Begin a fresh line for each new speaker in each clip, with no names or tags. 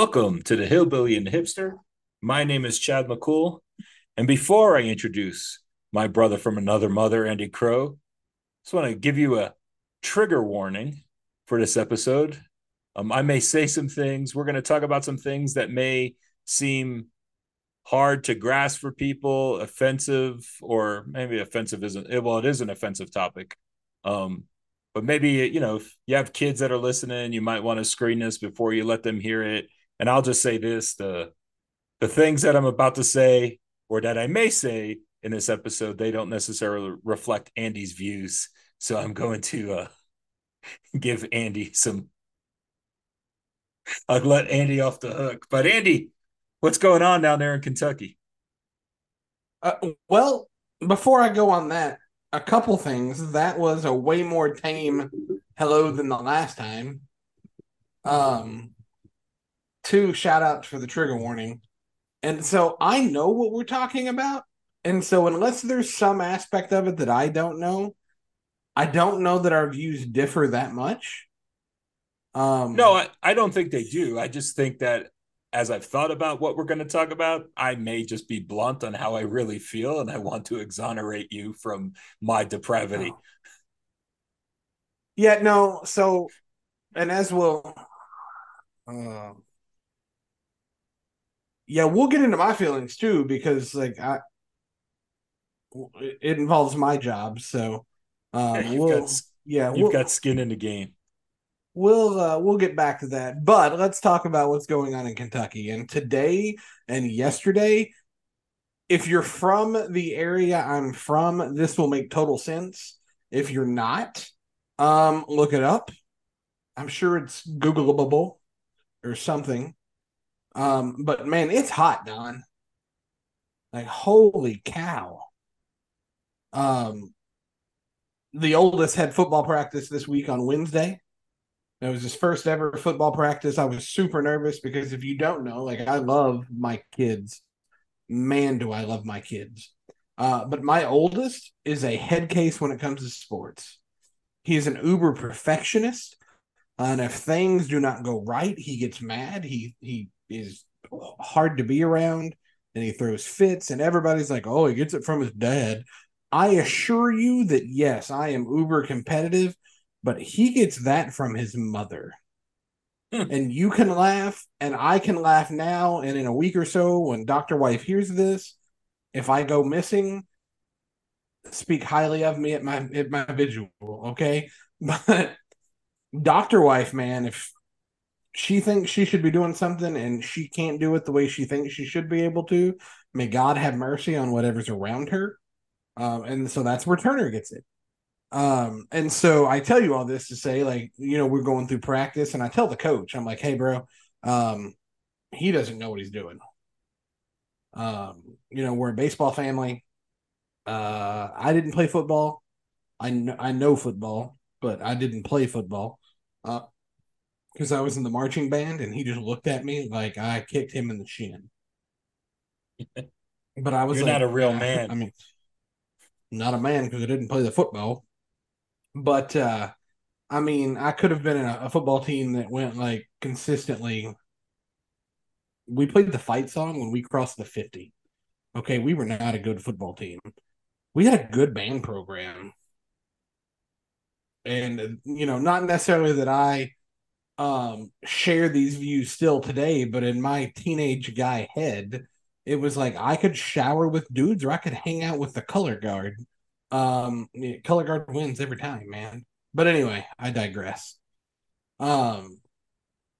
Welcome to the Hillbilly and the Hipster. My name is Chad McCool. And before I introduce my brother from another mother, Andy Crow, I just want to give you a trigger warning for this episode. Um, I may say some things. We're going to talk about some things that may seem hard to grasp for people, offensive, or maybe offensive isn't, well, it is an offensive topic. Um, but maybe, you know, if you have kids that are listening, you might want to screen this before you let them hear it and I'll just say this: the the things that I'm about to say or that I may say in this episode, they don't necessarily reflect Andy's views. So I'm going to uh, give Andy some. I'll let Andy off the hook. But Andy, what's going on down there in Kentucky?
Uh, well, before I go on that, a couple things. That was a way more tame hello than the last time. Um, two shout outs for the trigger warning. And so I know what we're talking about. And so unless there's some aspect of it that I don't know, I don't know that our views differ that much.
Um No, I, I don't think they do. I just think that as I've thought about what we're going to talk about, I may just be blunt on how I really feel, and I want to exonerate you from my depravity. Oh.
Yeah, no. So, and as we'll, uh, yeah, we'll get into my feelings too because like I, it involves my job. So,
um, yeah, you've we'll, got, yeah, you've we'll, got skin in the game.
We'll uh, we'll get back to that, but let's talk about what's going on in Kentucky. And today and yesterday, if you're from the area I'm from, this will make total sense. If you're not, um, look it up. I'm sure it's Googleable or something. Um, but man, it's hot, Don. Like holy cow. Um, the oldest had football practice this week on Wednesday. It was his first ever football practice. I was super nervous because if you don't know, like I love my kids. Man, do I love my kids. Uh, but my oldest is a head case when it comes to sports. He is an uber perfectionist. and if things do not go right, he gets mad. He he is hard to be around and he throws fits and everybody's like oh he gets it from his dad. I assure you that yes i am uber competitive but he gets that from his mother. Hmm. and you can laugh and i can laugh now and in a week or so when dr wife hears this if i go missing speak highly of me at my at my visual okay? But dr wife man if she thinks she should be doing something and she can't do it the way she thinks she should be able to, may God have mercy on whatever's around her. Um, and so that's where Turner gets it. Um, and so I tell you all this to say, like, you know, we're going through practice, and I tell the coach, I'm like, hey, bro, um, he doesn't know what he's doing. Um, you know, we're a baseball family. Uh, I didn't play football. I know, I know football, but I didn't play football. Uh, because I was in the marching band and he just looked at me like I kicked him in the shin. But I was
You're
like,
not a real man.
I mean, not a man because I didn't play the football. But uh I mean, I could have been in a, a football team that went like consistently. We played the fight song when we crossed the 50. Okay, we were not a good football team. We had a good band program. And, you know, not necessarily that I um, share these views still today, but in my teenage guy head, it was like I could shower with dudes or I could hang out with the color guard. Um, color guard wins every time, man. But anyway, I digress. Um,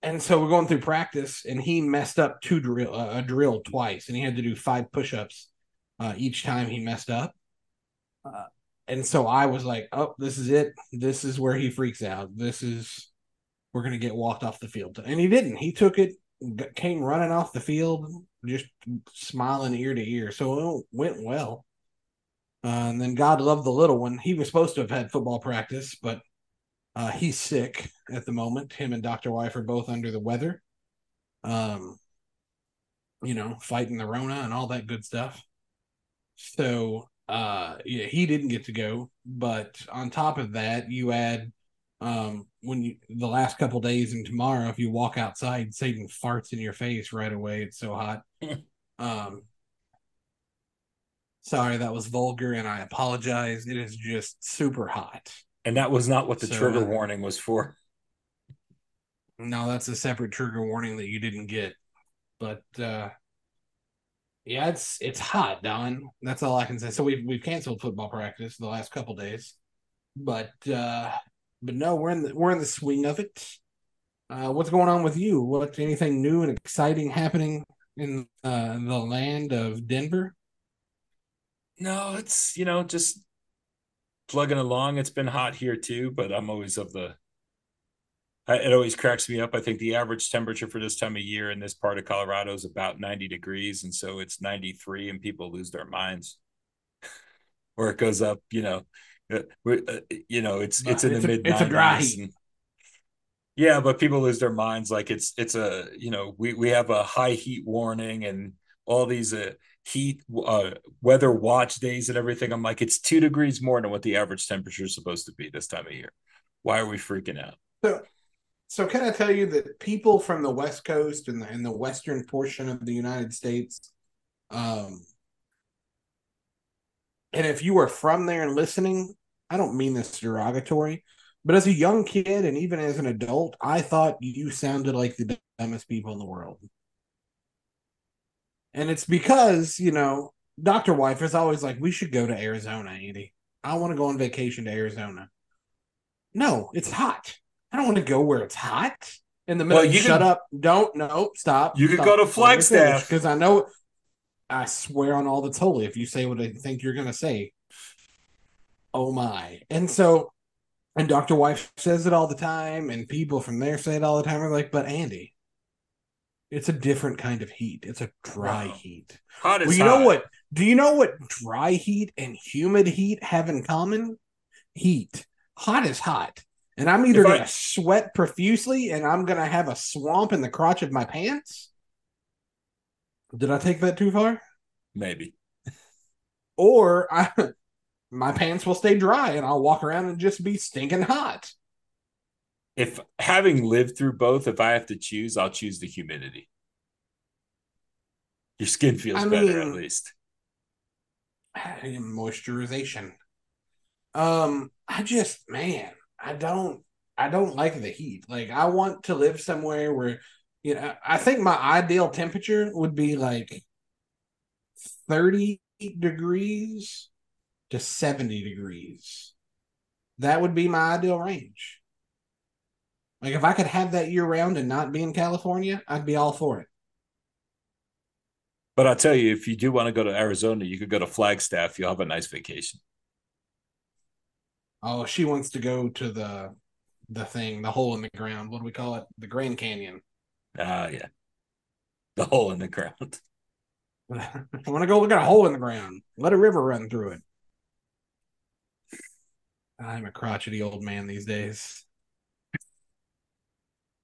and so we're going through practice, and he messed up two drill uh, a drill twice, and he had to do five push-ups uh, each time he messed up. Uh, and so I was like, "Oh, this is it. This is where he freaks out. This is we're going to get walked off the field. And he didn't. He took it, came running off the field, just smiling ear to ear. So it went well. Uh, and then God loved the little one. He was supposed to have had football practice, but uh, he's sick at the moment. Him and Dr. Wife are both under the weather. Um, you know, fighting the Rona and all that good stuff. So, uh, yeah, he didn't get to go. But on top of that, you add Um, when you the last couple days and tomorrow, if you walk outside, Satan farts in your face right away. It's so hot. um, sorry, that was vulgar, and I apologize. It is just super hot.
And that was not what the
So,
trigger
uh,
warning was for.
No, that's a separate trigger warning that you didn't get. But uh yeah, it's it's hot, Don. That's all I can say. So we've we've canceled football practice the last couple days. But uh but no, we're in the we're in the swing of it. Uh what's going on with you? What anything new and exciting happening in uh the land of Denver?
No, it's you know just plugging along. It's been hot here too, but I'm always of the. I, it always cracks me up. I think the average temperature for this time of year in this part of Colorado is about 90 degrees, and so it's 93, and people lose their minds. or it goes up, you know, uh, uh, you know, it's it's in
It's
the mid.
it's a dry
90s
heat.
yeah, but people lose their minds. Like it's it's a you know we we have a high heat warning and all these uh, heat uh, weather watch days and everything. I'm like, it's two degrees more than what the average temperature is supposed to be this time of year. Why are we freaking out?
So, so can I tell you that people from the West Coast and the, and the western portion of the United States, um, and if you are from there and listening, I don't mean this derogatory, but as a young kid and even as an adult, I thought you sounded like the dumbest people in the world. And it's because, you know, Dr. Wife is always like, we should go to Arizona, Andy. I want to go on vacation to Arizona. No, it's hot. I don't want to go where it's hot. In the middle,
Well, you
shut
could-
up. Don't, no, stop.
You could go to Flagstaff.
Because I know, I swear on all that's holy, if you say what I think you're going to say, oh my. And so, and Dr. Wife says it all the time, and people from there say it all the time. Are like, but Andy, it's a different kind of heat. It's a dry
Wow.
heat.
Hot is
Well, you
hot.
know what? Do you know what dry heat and humid heat have in common? Heat. Hot is hot. And I'm either
If
going to sweat profusely and I'm going to have a swamp in the crotch of my pants. Did I take that too far?
Maybe.
Or I, my pants will stay dry and I'll walk around and just be stinking hot.
If having lived through both, if I have to choose, I'll choose the humidity. Your skin feels
I
better at least.
moisturization. Um, I just man, I don't I don't like the heat. Like I want to live somewhere where you know, I think my ideal temperature would be like 30 degrees to 70 degrees. That would be my ideal range. Like if I could have that year round and not be in California, I'd be all for it.
But I'll tell you, if you do want to go to Arizona, you could go to Flagstaff. You'll have a nice vacation.
Oh, she wants to go to the the thing, the hole in the ground. What do we call it? The Grand Canyon.
Ah, yeah. The hole in the ground.
I want to go look at a hole in the ground. Let a river run through it. I'm a crotchety old man these days.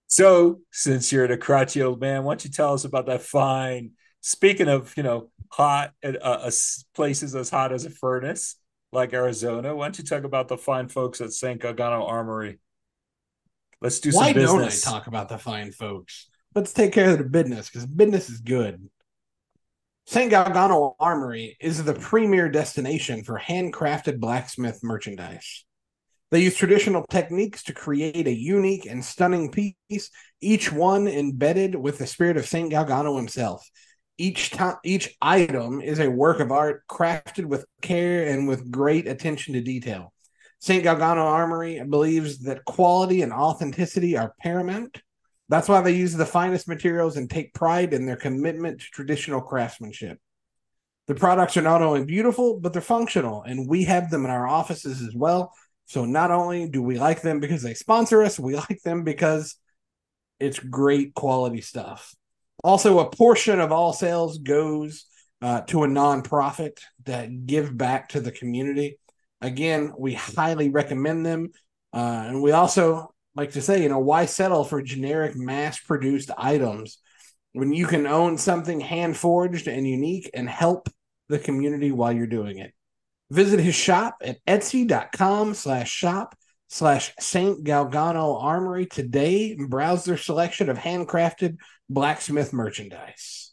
So, since you're the crotchety old man, why don't you tell us about that fine? Speaking of, you know, hot uh, uh, places as hot as a furnace, like Arizona, why don't you talk about the fine folks at St. Galgano Armory? Let's do
Why
some
don't I
business.
talk about the fine folks? Let's take care of the business because business is good. St. Galgano Armory is the premier destination for handcrafted blacksmith merchandise. They use traditional techniques to create a unique and stunning piece, each one embedded with the spirit of St. Galgano himself. Each time, each item is a work of art crafted with care and with great attention to detail. St. Galgano Armory believes that quality and authenticity are paramount. That's why they use the finest materials and take pride in their commitment to traditional craftsmanship. The products are not only beautiful, but they're functional, and we have them in our offices as well. So not only do we like them because they sponsor us, we like them because it's great quality stuff. Also, a portion of all sales goes uh, to a nonprofit that give back to the community. Again, we highly recommend them. Uh, and we also like to say, you know, why settle for generic mass produced items when you can own something hand forged and unique and help the community while you're doing it? Visit his shop at etsy.com slash shop slash St. Galgano Armory today and browse their selection of handcrafted blacksmith merchandise.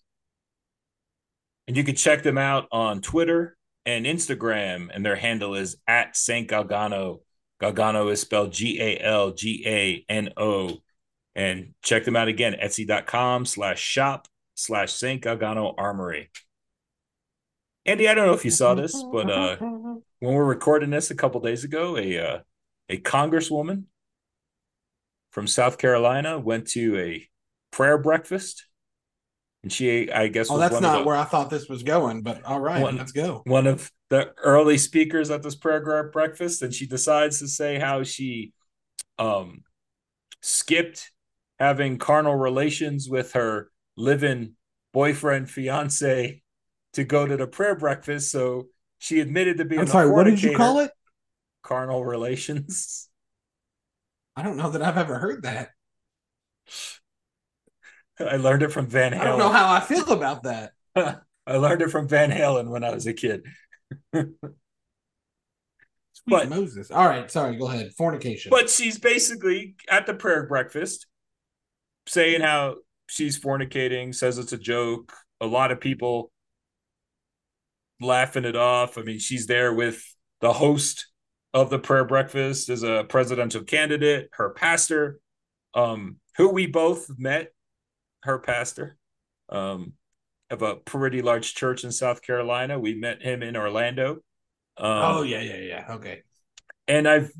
And you can check them out on Twitter and Instagram, and their handle is at St. Galgano. Galgano is spelled G A L G A N O. And check them out again, etsy.com slash shop slash St. Galgano Armory. Andy, I don't know if you saw this, but uh, when we're recording this a couple days ago, a uh, a congresswoman from South Carolina went to a prayer breakfast, and she, I guess,
oh, that's not the, where I thought this was going. But all right, one, let's go.
One of the early speakers at this prayer group breakfast, and she decides to say how she um skipped having carnal relations with her living boyfriend fiance to go to the prayer breakfast. So she admitted to being.
I'm sorry. What did you call it?
Carnal relations.
I don't know that I've ever heard that.
I learned it from Van Halen. I
don't know how I feel about that.
I learned it from Van Halen when I was a kid.
But, Moses. All right, sorry, go ahead. Fornication.
But she's basically at the prayer breakfast saying how she's fornicating, says it's a joke. A lot of people laughing it off. I mean, she's there with the host of the prayer breakfast as a presidential candidate, her pastor, um, who we both met, her pastor, um, of a pretty large church in South Carolina. We met him in Orlando.
Um, oh yeah, yeah, yeah. Okay.
And I've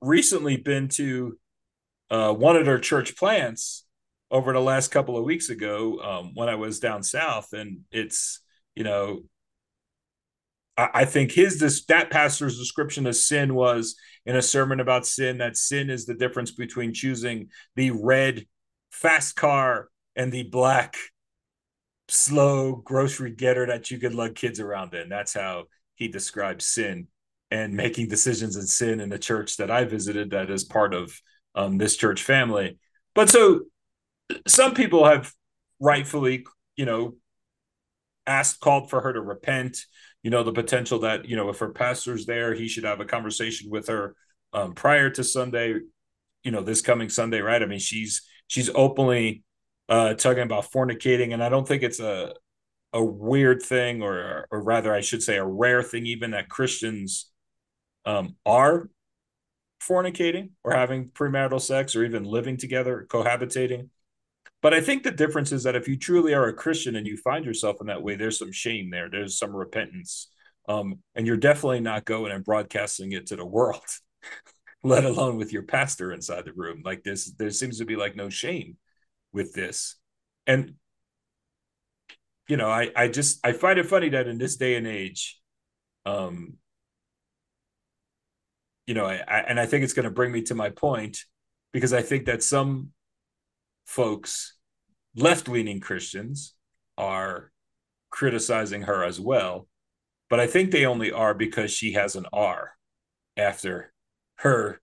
recently been to uh, one of their church plants over the last couple of weeks ago um, when I was down south, and it's you know I think his this that pastor's description of sin was in a sermon about sin that sin is the difference between choosing the red fast car and the black slow grocery getter that you could lug kids around in. That's how he describes sin and making decisions in sin in the church that I visited that is part of um, this church family. But so some people have rightfully, you know, asked, called for her to repent you know the potential that you know if her pastor's there he should have a conversation with her um, prior to sunday you know this coming sunday right i mean she's she's openly uh talking about fornicating and i don't think it's a a weird thing or or rather i should say a rare thing even that christians um are fornicating or having premarital sex or even living together cohabitating but I think the difference is that if you truly are a Christian and you find yourself in that way, there's some shame there. There's some repentance. Um, and you're definitely not going and broadcasting it to the world, let alone with your pastor inside the room. Like this, there seems to be like no shame with this. And you know, I I just I find it funny that in this day and age, um, you know, I, I and I think it's going to bring me to my point because I think that some folks, left leaning Christians, are criticizing her as well. But I think they only are because she has an R after her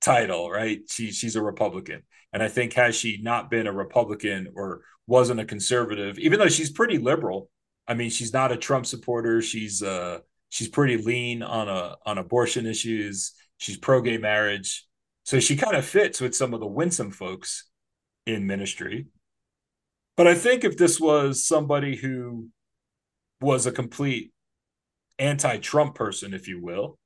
title, right? She she's a Republican. And I think has she not been a Republican or wasn't a conservative, even though she's pretty liberal, I mean, she's not a Trump supporter. She's uh she's pretty lean on a on abortion issues. She's pro gay marriage. So she kind of fits with some of the winsome folks in ministry. But I think if this was somebody who was a complete anti-Trump person, if you will,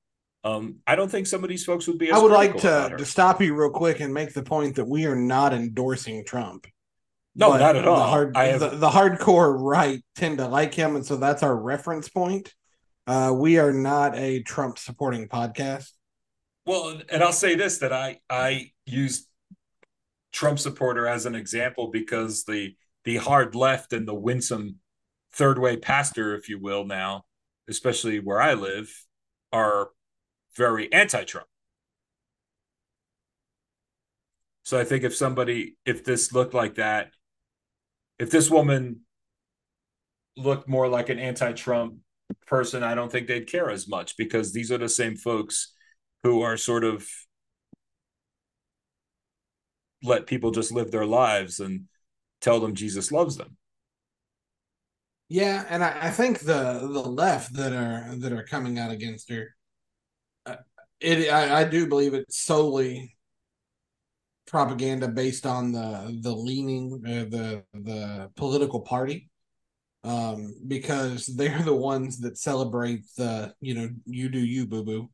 um, I don't think some of these folks would be.
I would like to, to stop you real quick and make the point that we are not endorsing Trump.
No, not at all.
The, hard, have... the, the, hardcore right tend to like him, and so that's our reference point. Uh, we are not a Trump supporting podcast.
Well, and I'll say this: that I I use Trump supporter as an example because the the hard left and the winsome third way pastor, if you will, now, especially where I live, are very anti-Trump. So I think if somebody, if this looked like that, if this woman looked more like an anti-Trump person, I don't think they'd care as much because these are the same folks who are sort of let people just live their lives and tell them Jesus loves them.
Yeah, and I, I think the the left that are that are coming out against her, it I, I do believe it's solely propaganda based on the the leaning uh, the the political party. Um because they're the ones that celebrate the you know you do you boo boo.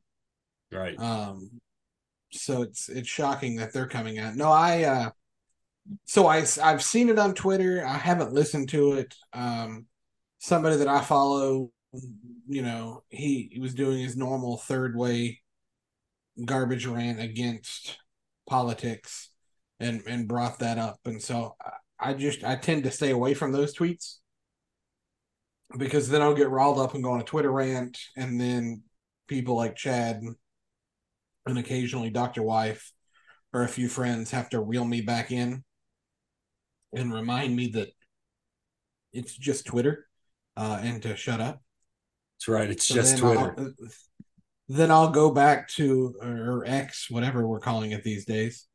Right.
Um so it's it's shocking that they're coming out. No i uh so i i've seen it on twitter. I haven't listened to it. Um somebody that i follow you know he, he was doing his normal third way garbage rant against politics and and brought that up. And so i just i tend to stay away from those tweets because then i'll get riled up and go on a twitter rant and then people like chad and occasionally dr wife or a few friends have to reel me back in and remind me that it's just twitter uh, and to shut up.
That's right. It's so just twitter.
I'll, then I'll go back to or X, whatever we're calling it these days.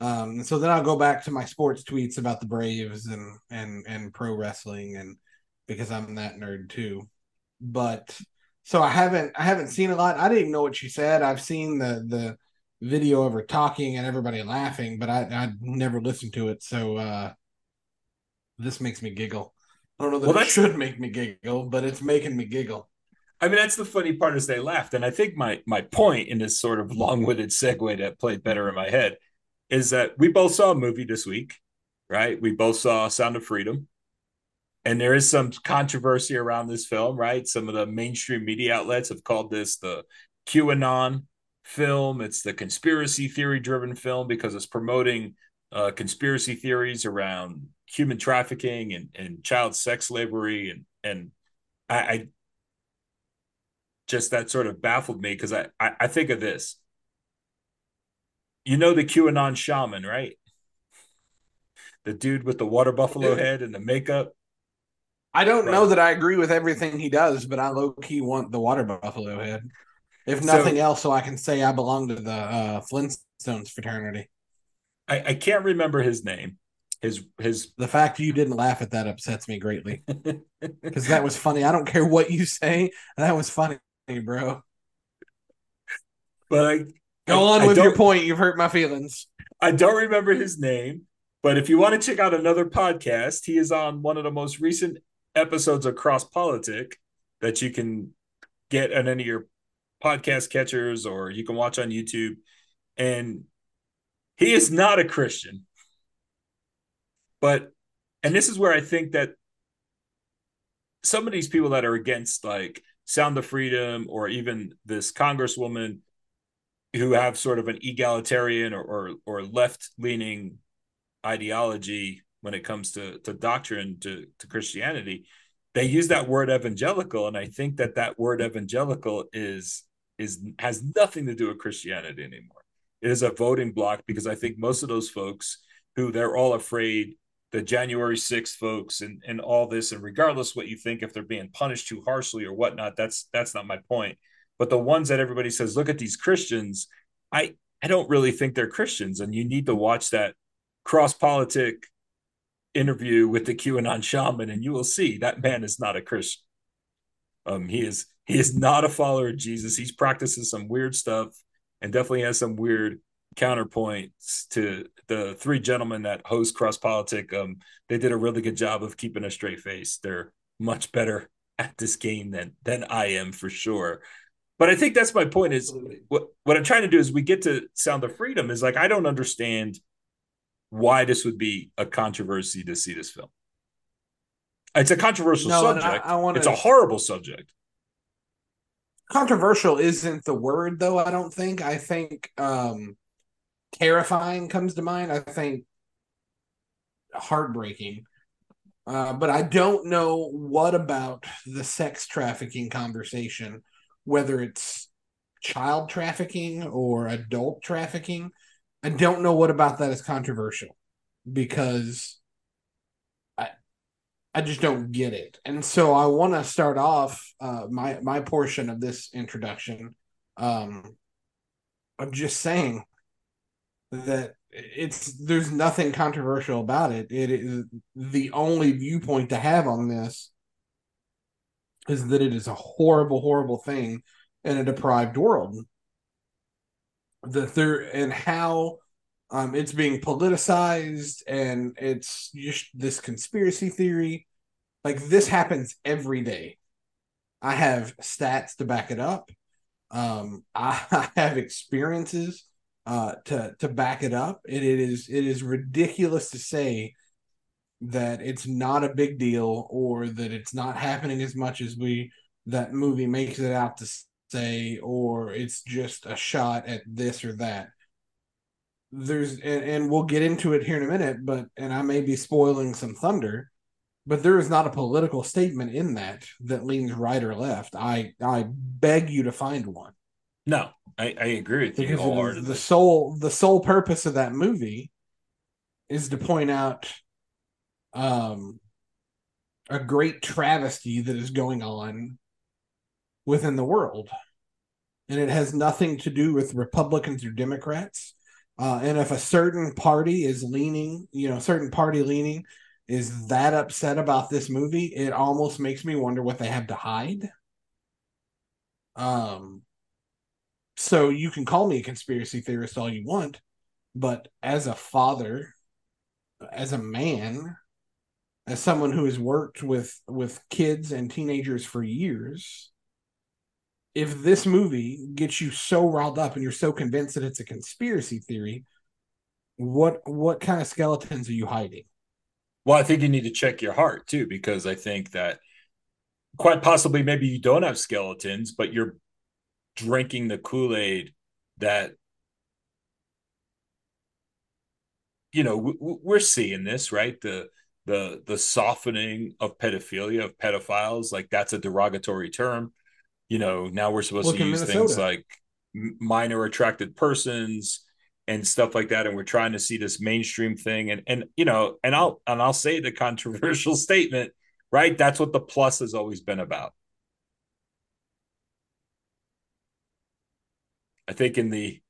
Um, so then I'll go back to my sports tweets about the Braves and and and pro wrestling, and because I'm that nerd too. But so I haven't I haven't seen a lot. I didn't know what she said. I've seen the the video of her talking and everybody laughing, but I I never listened to it. So uh, this makes me giggle. I don't know that well, that should make me giggle, but it's making me giggle.
I mean, that's the funny part is they laughed. And I think my my point in this sort of long-winded segue that played better in my head is that we both saw a movie this week, right? We both saw Sound of Freedom. And there is some controversy around this film, right? Some of the mainstream media outlets have called this the QAnon film. It's the conspiracy theory driven film because it's promoting uh, conspiracy theories around human trafficking and, and child sex slavery. And, and I just that sort of baffled me because I, I, I think of this. You know the QAnon shaman, right? The dude with the water buffalo head and the makeup.
I don't right. know that I agree with everything he does, but I low key want the water buffalo head. If nothing so, else, so I can say I belong to the uh, Flintstones fraternity.
I, I can't remember his name. His his
the fact you didn't laugh at that upsets me greatly because that was funny. I don't care what you say, that was funny bro.
But I
go I, on with your point. You've hurt my feelings.
I don't remember his name, but if you want to check out another podcast, he is on one of the most recent episodes of Cross Politic that you can get on any of your podcast catchers or you can watch on YouTube. And he is not a Christian. But and this is where I think that some of these people that are against like Sound of Freedom or even this congresswoman who have sort of an egalitarian or or, or left leaning ideology when it comes to to doctrine to to Christianity, they use that word evangelical, and I think that that word evangelical is is has nothing to do with Christianity anymore. It is a voting block because I think most of those folks who they're all afraid the January 6th folks and and all this and regardless what you think if they're being punished too harshly or whatnot that's that's not my point. But the ones that everybody says look at these Christians I I don't really think they're Christians and you need to watch that cross politic interview with the QAnon shaman and you will see that man is not a Christian. Um he is he is not a follower of Jesus. He's practicing some weird stuff and definitely has some weird counterpoints to the three gentlemen that host Cross Politic. Um, they did a really good job of keeping a straight face. They're much better at this game than than I am for sure. But I think that's my point. Is what what I'm trying to do is we get to Sound of Freedom is like I don't understand why this would be a controversy to see this film. It's a controversial no, subject. I, I wanna... It's a horrible subject
controversial isn't the word though i don't think i think um terrifying comes to mind. I think heartbreaking. Uh, but I don't know what about the sex trafficking conversation, whether it's child trafficking or adult trafficking. I don't know what about that is controversial because I I just don't get it. And so I want to start off uh, my my portion of this introduction um, I'm just saying that it's there's nothing controversial about it. It is the only viewpoint to have on this is that it is a horrible, horrible thing in a deprived world. the third and how um, it's being politicized and it's just this conspiracy theory. Like this happens every day. I have stats to back it up. Um, I have experiences uh, to to back it up. And it is it is ridiculous to say that it's not a big deal or that it's not happening as much as we that movie makes it out to say, or it's just a shot at this or that. There's and, and we'll get into it here in a minute, but and I may be spoiling some thunder, but there is not a political statement in that that leans right or left. I I beg you to find one.
No, I, I agree with you.
Because the sole the sole purpose of that movie is to point out um a great travesty that is going on within the world. And it has nothing to do with Republicans or Democrats. Uh, and if a certain party is leaning, you know, certain party leaning is that upset about this movie, it almost makes me wonder what they have to hide. Um, so you can call me a conspiracy theorist all you want, but as a father, as a man, as someone who has worked with with kids and teenagers for years, if this movie gets you so riled up and you're so convinced that it's a conspiracy theory, what what kind of skeletons are you hiding?
Well, I think you need to check your heart too, because I think that quite possibly maybe you don't have skeletons, but you're drinking the Kool-Aid that you know we're seeing this right? The the the softening of pedophilia of pedophiles like that's a derogatory term. You know, now we're supposed Look to use things like minor attracted persons and stuff like that and we're trying to see this mainstream thing. And and you know and I'll and I'll say the controversial statement right? That's what the plus has always been about I think in the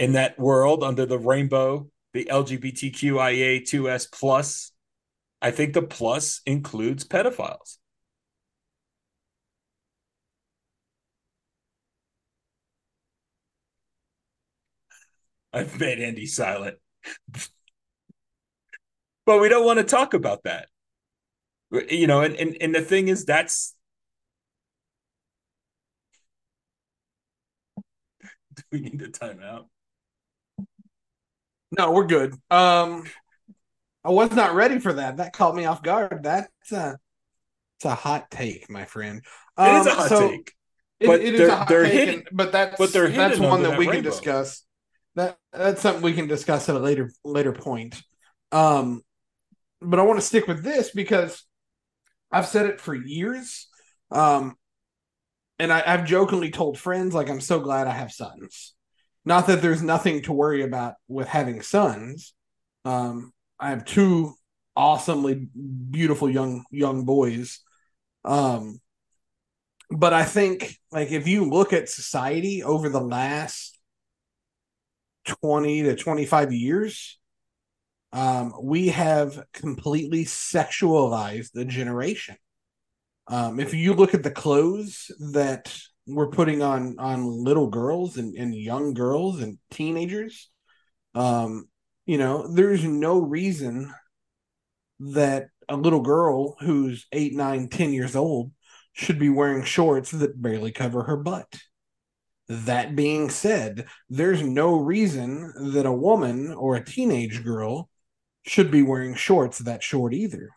in that world under the rainbow the LGBTQIA2S plus I think the plus includes pedophiles I've made Andy silent. but we don't want to talk about that. You know, and, and and the thing is that's do we need a timeout?
No, we're good. Um I was not ready for that. That caught me off guard. That's a it's a hot take, my friend.
Um, it is a um, hot so take.
But it, it is a hot take, hidden, and, but that's but they're that's one that, that we rainbow. can discuss that that's something we can discuss at a later later point. Um, but I want to stick with this because I've said it for years. Um, and I, I've jokingly told friends like I'm so glad I have sons. Not that there's nothing to worry about with having sons. Um, I have two awesomely beautiful young young boys. Um, but I think like if you look at society over the last 20 to 25 years, um, we have completely sexualized the generation. Um, if you look at the clothes that we're putting on on little girls and, and young girls and teenagers, um, you know, there's no reason that a little girl who's eight, nine, ten years old should be wearing shorts that barely cover her butt. That being said, there's no reason that a woman or a teenage girl should be wearing shorts that short either.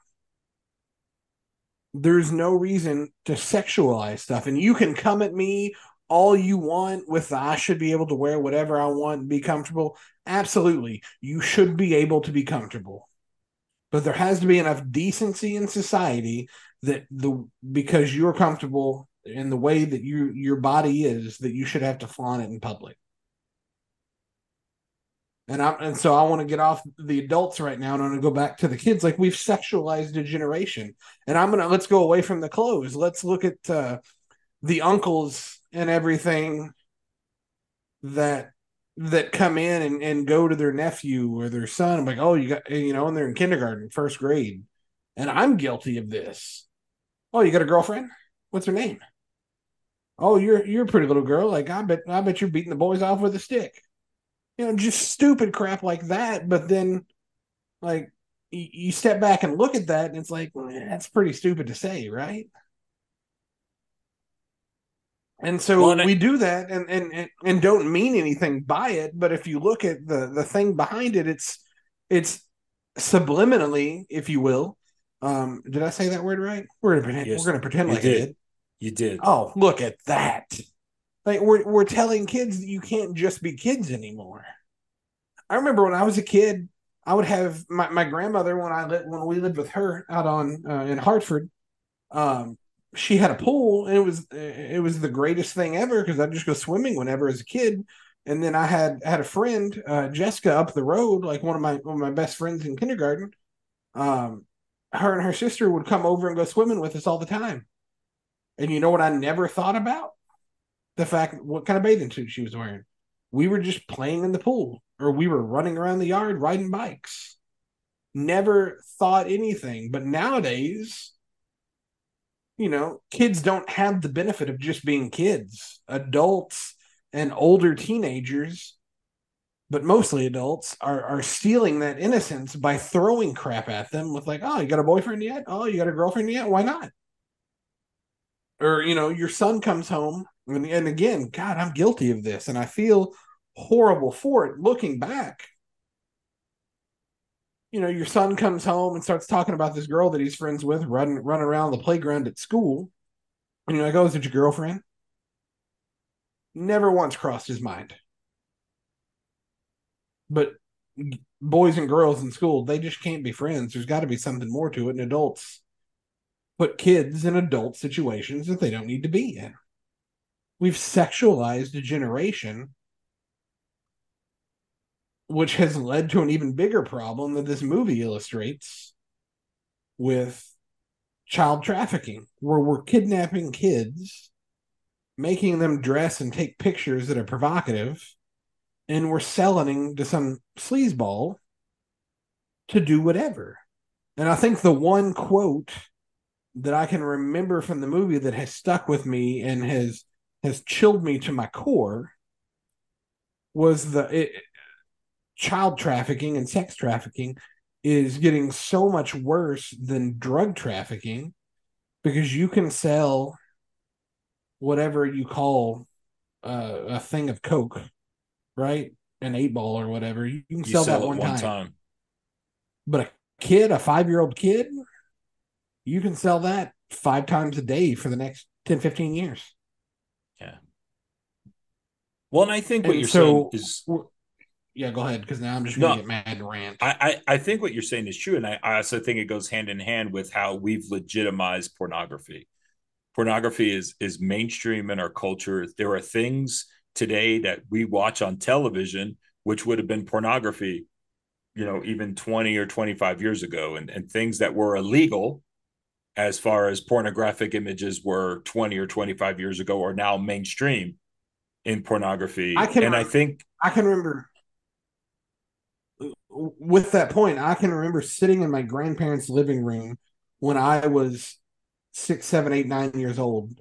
There's no reason to sexualize stuff. And you can come at me all you want with I should be able to wear whatever I want and be comfortable. Absolutely. You should be able to be comfortable. But there has to be enough decency in society that the because you're comfortable in the way that you your body is that you should have to flaunt it in public. And I and so I want to get off the adults right now and I want to go back to the kids. Like we've sexualized a generation, and I'm gonna let's go away from the clothes. Let's look at uh, the uncles and everything that that come in and, and go to their nephew or their son. I'm like, oh, you got you know, and they're in kindergarten, first grade, and I'm guilty of this. Oh, you got a girlfriend? What's her name? Oh, you're you're a pretty little girl. Like I bet I bet you're beating the boys off with a stick. You know, just stupid crap like that. But then, like you, you step back and look at that, and it's like well, that's pretty stupid to say, right? And so well, and we I, do that and, and and don't mean anything by it, but if you look at the the thing behind it, it's it's subliminally, if you will. Um, did I say that word right? We're gonna pretend, yes, we're gonna pretend like
did.
I did.
You did.
Oh, look at that. Like we're we're telling kids that you can't just be kids anymore. I remember when I was a kid, I would have my, my grandmother when I lived when we lived with her out on uh, in Hartford. Um, she had a pool and it was it was the greatest thing ever because I'd just go swimming whenever as a kid. And then I had had a friend, uh, Jessica, up the road, like one of my one of my best friends in kindergarten. Um, her and her sister would come over and go swimming with us all the time. And you know what I never thought about? The fact what kind of bathing suit she was wearing. We were just playing in the pool or we were running around the yard riding bikes. Never thought anything. But nowadays, you know, kids don't have the benefit of just being kids. Adults and older teenagers, but mostly adults, are are stealing that innocence by throwing crap at them with like, oh, you got a boyfriend yet? Oh, you got a girlfriend yet? Why not? Or, you know, your son comes home and, and again, God, I'm guilty of this, and I feel horrible for it looking back you know, your son comes home and starts talking about this girl that he's friends with, running running around the playground at school. And you're like, oh, is it your girlfriend? Never once crossed his mind. But boys and girls in school, they just can't be friends. There's got to be something more to it. And adults put kids in adult situations that they don't need to be in. We've sexualized a generation which has led to an even bigger problem that this movie illustrates with child trafficking, where we're kidnapping kids, making them dress and take pictures that are provocative, and we're selling to some sleazeball to do whatever. And I think the one quote that I can remember from the movie that has stuck with me and has has chilled me to my core was the it, child trafficking and sex trafficking is getting so much worse than drug trafficking because you can sell whatever you call uh, a thing of coke, right? An eight ball or whatever. You can sell, sell that one, one time. time. But a kid, a five year old kid, you can sell that five times a day for the next 10, 15 years.
Well, and I think what and you're so, saying is
yeah, go ahead because now I'm just gonna no, get mad and rant.
I, I, I think what you're saying is true, and I, I also think it goes hand in hand with how we've legitimized pornography. Pornography is is mainstream in our culture. There are things today that we watch on television which would have been pornography, you know, even 20 or 25 years ago, and, and things that were illegal as far as pornographic images were 20 or 25 years ago are now mainstream in pornography. I can, and I think
I can remember with that point, I can remember sitting in my grandparents' living room when I was six, seven, eight, nine years old,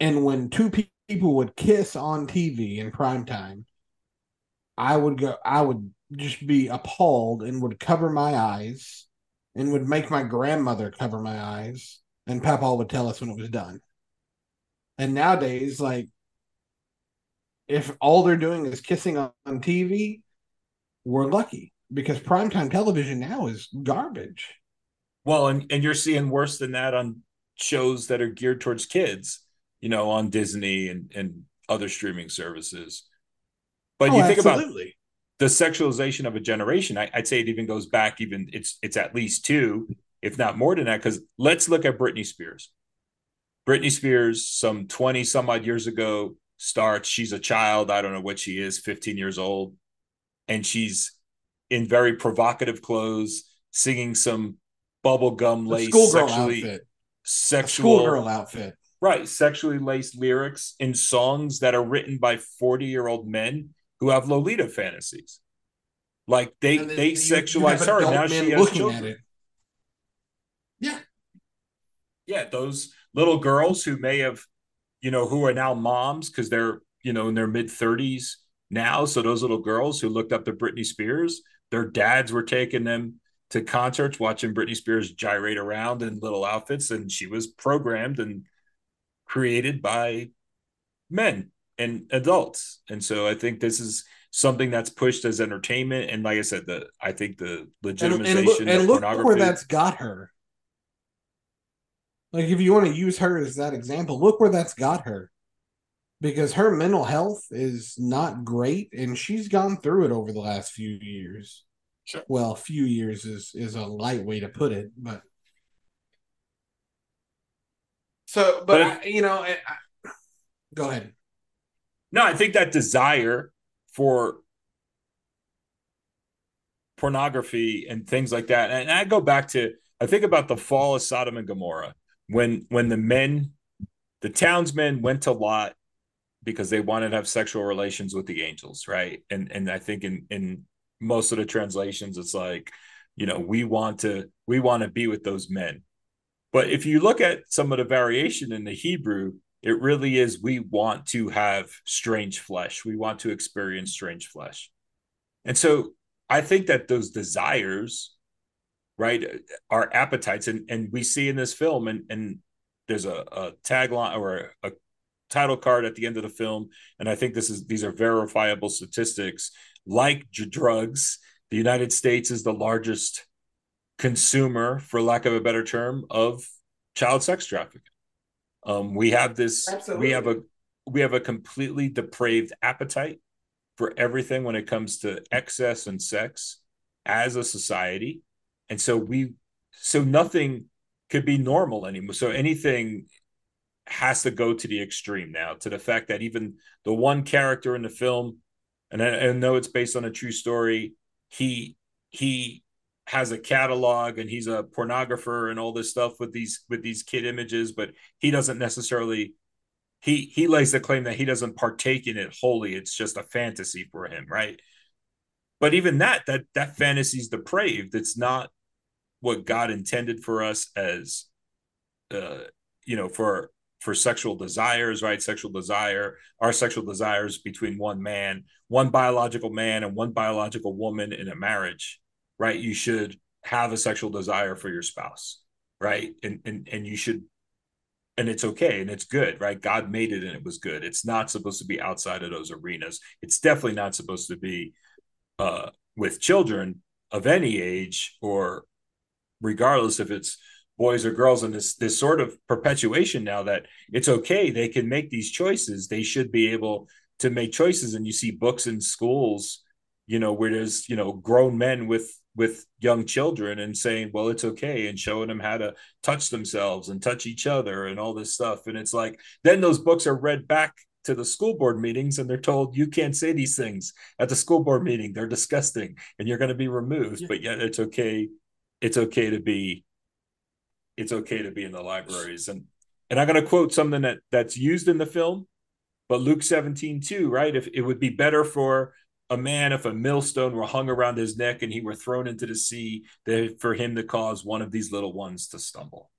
and when two people would kiss on TV in prime time, I would go. I would just be appalled and would cover my eyes and would make my grandmother cover my eyes, and Papa would tell us when it was done. And nowadays, like, if all they're doing is kissing on, on TV, we're lucky because primetime television now is garbage.
Well, and, and you're seeing worse than that on shows that are geared towards kids, you know, on Disney and, and other streaming services. But oh, you think absolutely. about the sexualization of a generation, I, would say it even goes back even it's it's at least two, if not more than that. Because let's look at Britney Spears. Britney Spears, some 20 some odd years ago, starts, she's a child, I don't know what she is, 15 years old, and she's in very provocative clothes, singing some bubblegum lace sexually outfit. sexual
schoolgirl outfit.
Right, sexually laced lyrics in songs that are written by 40-year-old men who have Lolita fantasies. Like they they you, sexualize her. Now she has children.
Yeah.
Yeah, those little girls who may have, you know, who are now moms because they're, you know, in their mid 30s now. So those little girls who looked up to Britney Spears, their dads were taking them to concerts, watching Britney Spears gyrate around in little outfits. And she was programmed and created by men and adults. And so I think this is something that's pushed as entertainment. And like I said, the I think the legitimization and, and look,
and look where that's got her. Like if you want to use her as that example, look where that's got her. Because her mental health is not great and she's gone through it over the last few years. Sure. Well, a few years is is a light way to put it, but so but, but I, you know, I, I, go ahead.
No, I think that desire for pornography and things like that. And I go back to I think about the fall of Sodom and Gomorrah when when the men, the townsmen went to Lot because they wanted to have sexual relations with the angels, right? And and I think in in most of the translations it's like, you know, we want to we want to be with those men. But if you look at some of the variation in the Hebrew, it really is we want to have strange flesh. We want to experience strange flesh. And so I think that those desires right our appetites. And and we see in this film and and there's a, a tagline or a, a title card at the end of the film. And i think this is these are verifiable statistics. Like drugs the united states is the largest consumer for lack of a better term of child sex trafficking. Um, we have this Absolutely. we have a we have a completely depraved appetite for everything when it comes to excess and sex as a society and so we so nothing could be normal anymore. So anything has to go to the extreme now to the fact that even the one character in the film and I, I know it's based on a true story he he has a catalog and he's a pornographer and all this stuff with these with these kid images but he doesn't necessarily he he lays the claim that he doesn't partake in it wholly. It's just a fantasy for him right but even that that that fantasy is depraved. It's not what god intended for us as uh you know for for sexual desires right? Sexual desire our sexual desires between one man one biological man and one biological woman in a marriage right? You should have a sexual desire for your spouse right? And and, and you should and it's okay and it's good right? God made it and it was good. It's not supposed to be outside of those arenas. It's definitely not supposed to be uh, with children of any age or regardless if it's boys or girls and this this sort of perpetuation now that it's okay they can make these choices. They should be able to make choices. And you see books in schools you know where there's you know grown men with with young children and saying well it's okay and showing them how to touch themselves and touch each other and all this stuff. And it's like then those books are read back to the school board meetings and they're told you can't say these things. At the school board meeting they're disgusting and you're going to be removed yeah. but yet it's okay it's okay to be it's okay to be in the libraries. And and i'm going to quote something that that's used in the film but luke 17 too right? If it would be better for a man if a millstone were hung around his neck and he were thrown into the sea that for him to cause one of these little ones to stumble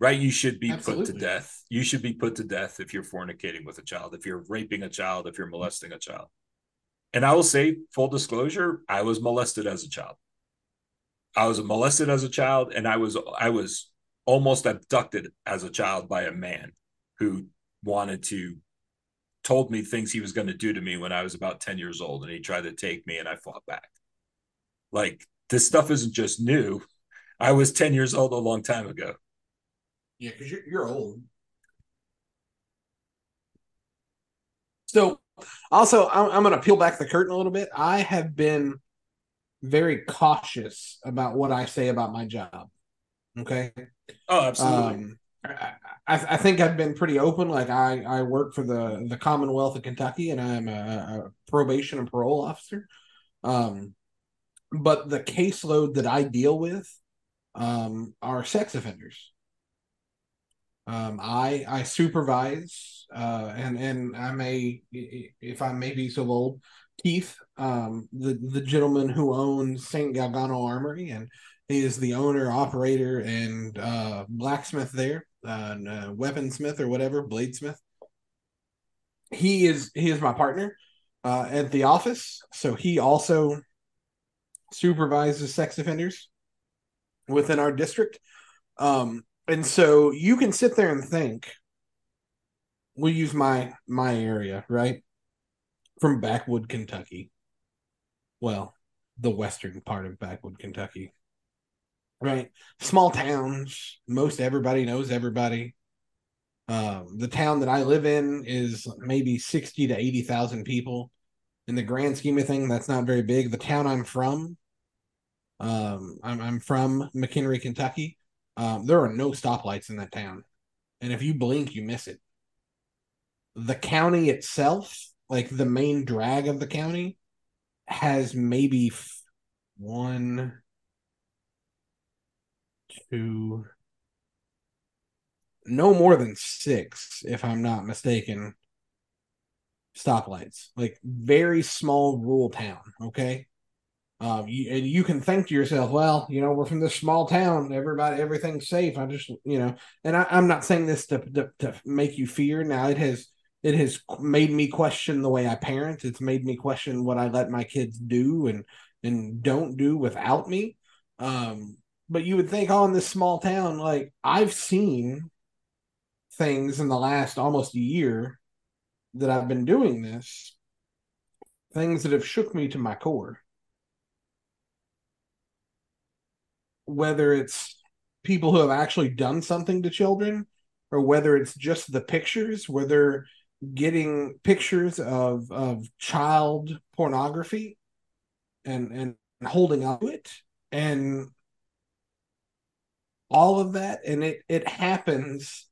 right you should be Absolutely. put to death you should be put to death if you're fornicating with a child if you're raping a child if you're molesting a child and i will say full disclosure i was molested as a child i was molested as a child and i was i was almost abducted as a child by a man who wanted to told me things he was going to do to me when I was about 10 years old and he tried to take me and I fought back. Like this stuff isn't just new. I was 10 years old a long time ago.
Yeah, because you're, you're old. So, also, I'm, I'm going to peel back the curtain a little bit. I have been very cautious about what I say about my job. Okay.
Oh, absolutely. Um,
I, I, think I've been pretty open. Like I, I work for the the Commonwealth of Kentucky, and I'm a, a probation and parole officer. Um, but the caseload that I deal with um, are sex offenders. Um, I I supervise, uh, and and I may, if I may be so bold, Keith um, the the gentleman who owns Saint Galgano Armory, and he is the owner, operator, and uh, blacksmith there, uh, uh, weaponsmith or whatever, bladesmith. He is he is my partner uh, at the office, so he also supervises sex offenders within our district. Um, and so you can sit there and think, we'll use my my area, right? From Backwood, Kentucky. Well, the western part of Backwood, Kentucky. Right? Small towns, most everybody knows everybody. Um, the town that I live in is maybe 60 to 80,000 people. In the grand scheme of things, that's not very big. The town I'm from, um, I'm, I'm from McHenry, Kentucky. Um, there are no stoplights in that town. And if you blink, you miss it. The county itself, like the main drag of the county, has maybe one, two, no more than six, if I'm not mistaken, stoplights. Like very small rural town. Okay. Um, you, and you can think to yourself, well, you know, we're from this small town. Everybody, everything's safe. I just, you know, and I, am not saying this to, to, to make you fear. Now it has it has made me question the way I parent. It's made me question what I let my kids do and and don't do without me. Um, but you would think, oh, in this small town, like I've seen things in the last almost a year that I've been doing this, things that have shook me to my core. Whether it's people who have actually done something to children, or whether it's just the pictures, where they're getting pictures of of child pornography and and holding up to it and all of that. And it it happens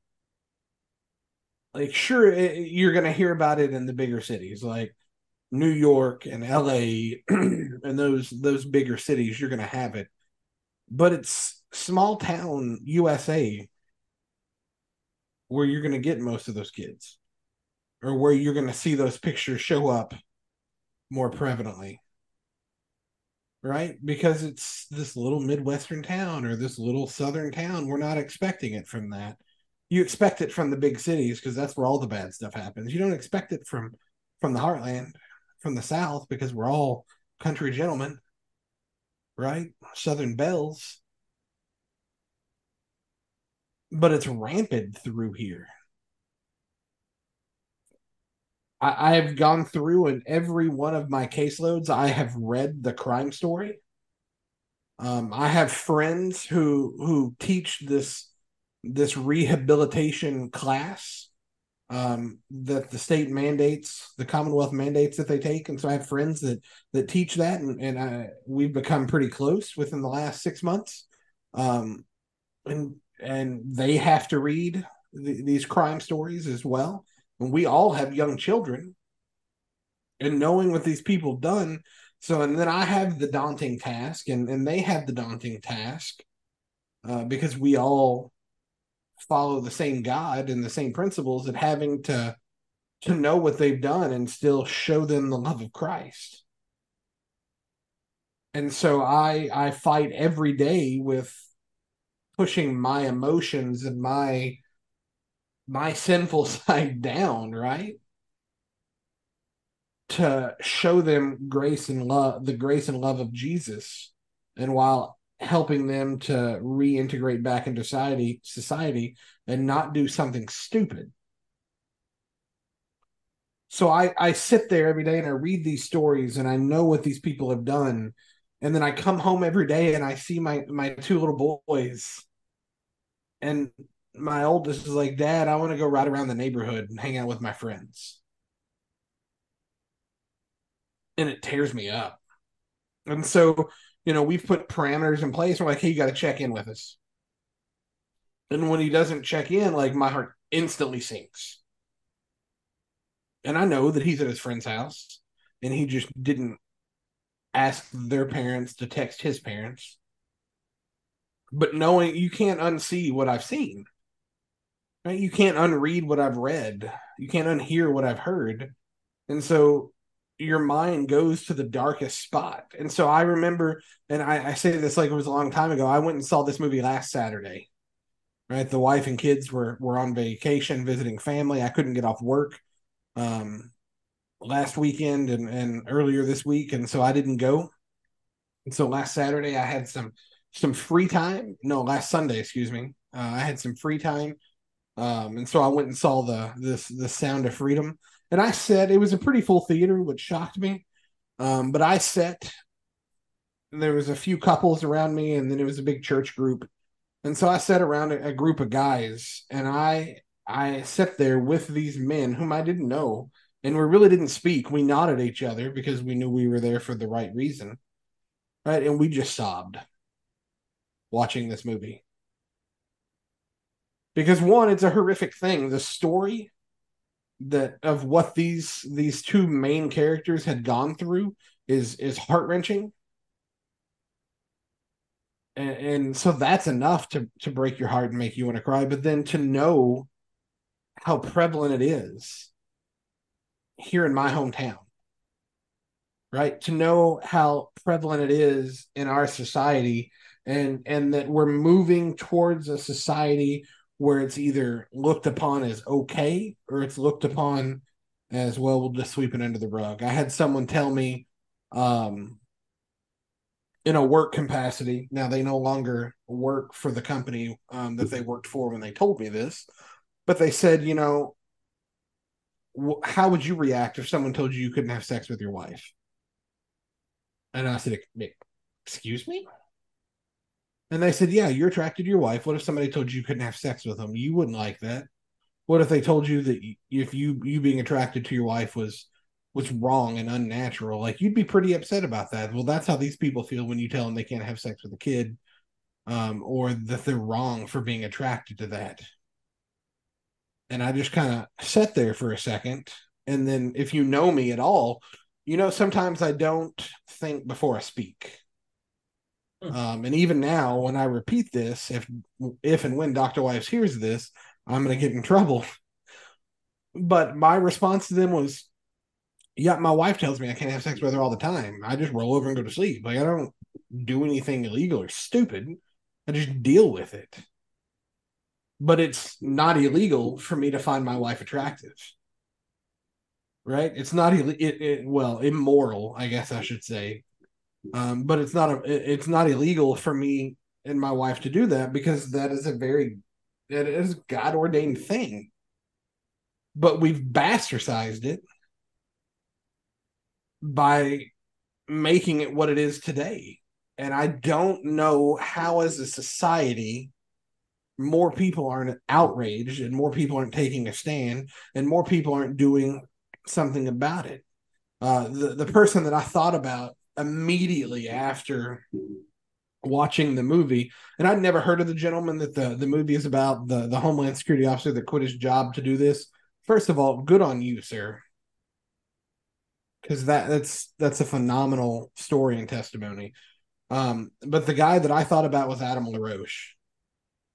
like sure it, you're going to hear about it in the bigger cities like New York and LA and those those bigger cities you're going to have it but it's small town USA where you're going to get most of those kids or where you're going to see those pictures show up more prevalently right? Because it's this little midwestern town or this little southern town. We're not expecting it from that. You expect it from the big cities because that's where all the bad stuff happens. You don't expect it from from the heartland from the south because we're all country gentlemen right southern Belles. but it's rampant through here I, have gone through in every one of my caseloads. I have read the crime story. Um, I have friends who who teach this this rehabilitation class um, that the state mandates, the Commonwealth mandates that they take, and so I have friends that that teach that, and, and I, we've become pretty close within the last six months. Um, and and they have to read the, these crime stories as well. And we all have young children. And knowing what these people done. So and then i have the daunting task and, and they have the daunting task uh, because we all follow the same god and the same principles and having to to know what they've done and still show them the love of christ and so i i fight every day with pushing my emotions and my my sinful side down, right? To show them grace and love, the grace and love of Jesus, and while helping them to reintegrate back into society, society, and not do something stupid. So I I sit there every day and I read these stories and I know what these people have done, and then I come home every day and I see my my two little boys, and my oldest is like, Dad, I want to go ride around the neighborhood and hang out with my friends. And it tears me up. And so, you know, we've put parameters in place. We're like, hey, you got to check in with us. And when he doesn't check in, like my heart instantly sinks. And I know that he's at his friend's house and he just didn't ask their parents to text his parents. But knowing you can't unsee what I've seen. Right? You can't unread what I've read. You can't unhear what I've heard. And so your mind goes to the darkest spot. And so I remember, and I, I, say this like it was a long time ago. I went and saw this movie last Saturday. Right, the wife and kids were were on vacation visiting family. I couldn't get off work um, last weekend and and earlier this week, and so I didn't go. And so last Saturday I had some some free time. No, last Sunday, excuse me. Uh, I had some free time, um, and so I went and saw the this the Sound of Freedom and I said it was a pretty full theater, which shocked me. Um, but I sat. There was a few couples around me, and then it was a big church group, and so I sat around a, a group of guys, and I I sat there with these men whom I didn't know, and we really didn't speak. We nodded at each other because we knew we were there for the right reason, right? And we just sobbed watching this movie because one, it's a horrific thing. The story that of what these these two main characters had gone through is is heart wrenching, and, and so that's enough to to break your heart and make you want to cry. But then to know how prevalent it is here in my hometown, right? To know how prevalent it is in our society, and and that we're moving towards a society where it's either looked upon as okay or it's looked upon as well we'll just sweep it under the rug. I had someone tell me um in a work capacity now they no longer work for the company um, that they worked for when they told me this but they said you know how would you react if someone told you you couldn't have sex with your wife? And i said excuse me and they said, Yeah, you're attracted to your wife. What if somebody told you you couldn't have sex with them? You wouldn't like that. What if they told you that if you you being attracted to your wife was was wrong and unnatural? Like you'd be pretty upset about that. Well, that's how these people feel when you tell them they can't have sex with a kid, um, or that they're wrong for being attracted to that. And I just kind of sat there for a second, and then if you know me at all, you know sometimes I don't think before I speak. Um, and even now, when I repeat this, if if and when Dr. Wives hears this, I'm going to get in trouble. But my response to them was, "Yeah, my wife tells me I can't have sex with her all the time. I just roll over and go to sleep. Like I don't do anything illegal or stupid. I just deal with it. But it's not illegal for me to find my wife attractive." Right? It's not. It, it, well, immoral, I guess I should say, um, but it's not a, it's not illegal for me and my wife to do that because that is a very it is God ordained thing. But we've bastardized it by making it what it is today. And I don't know how, as a society, more people aren't outraged and more people aren't taking a stand and more people aren't doing something about it. Uh, the, the person that I thought about immediately after watching the movie. And I'd never heard of the gentleman that the, the movie is about, the, the Homeland Security officer that quit his job to do this. First of all, good on you, sir. Because that that's that's a phenomenal story and testimony. Um, but the guy that I thought about was Adam LaRoche.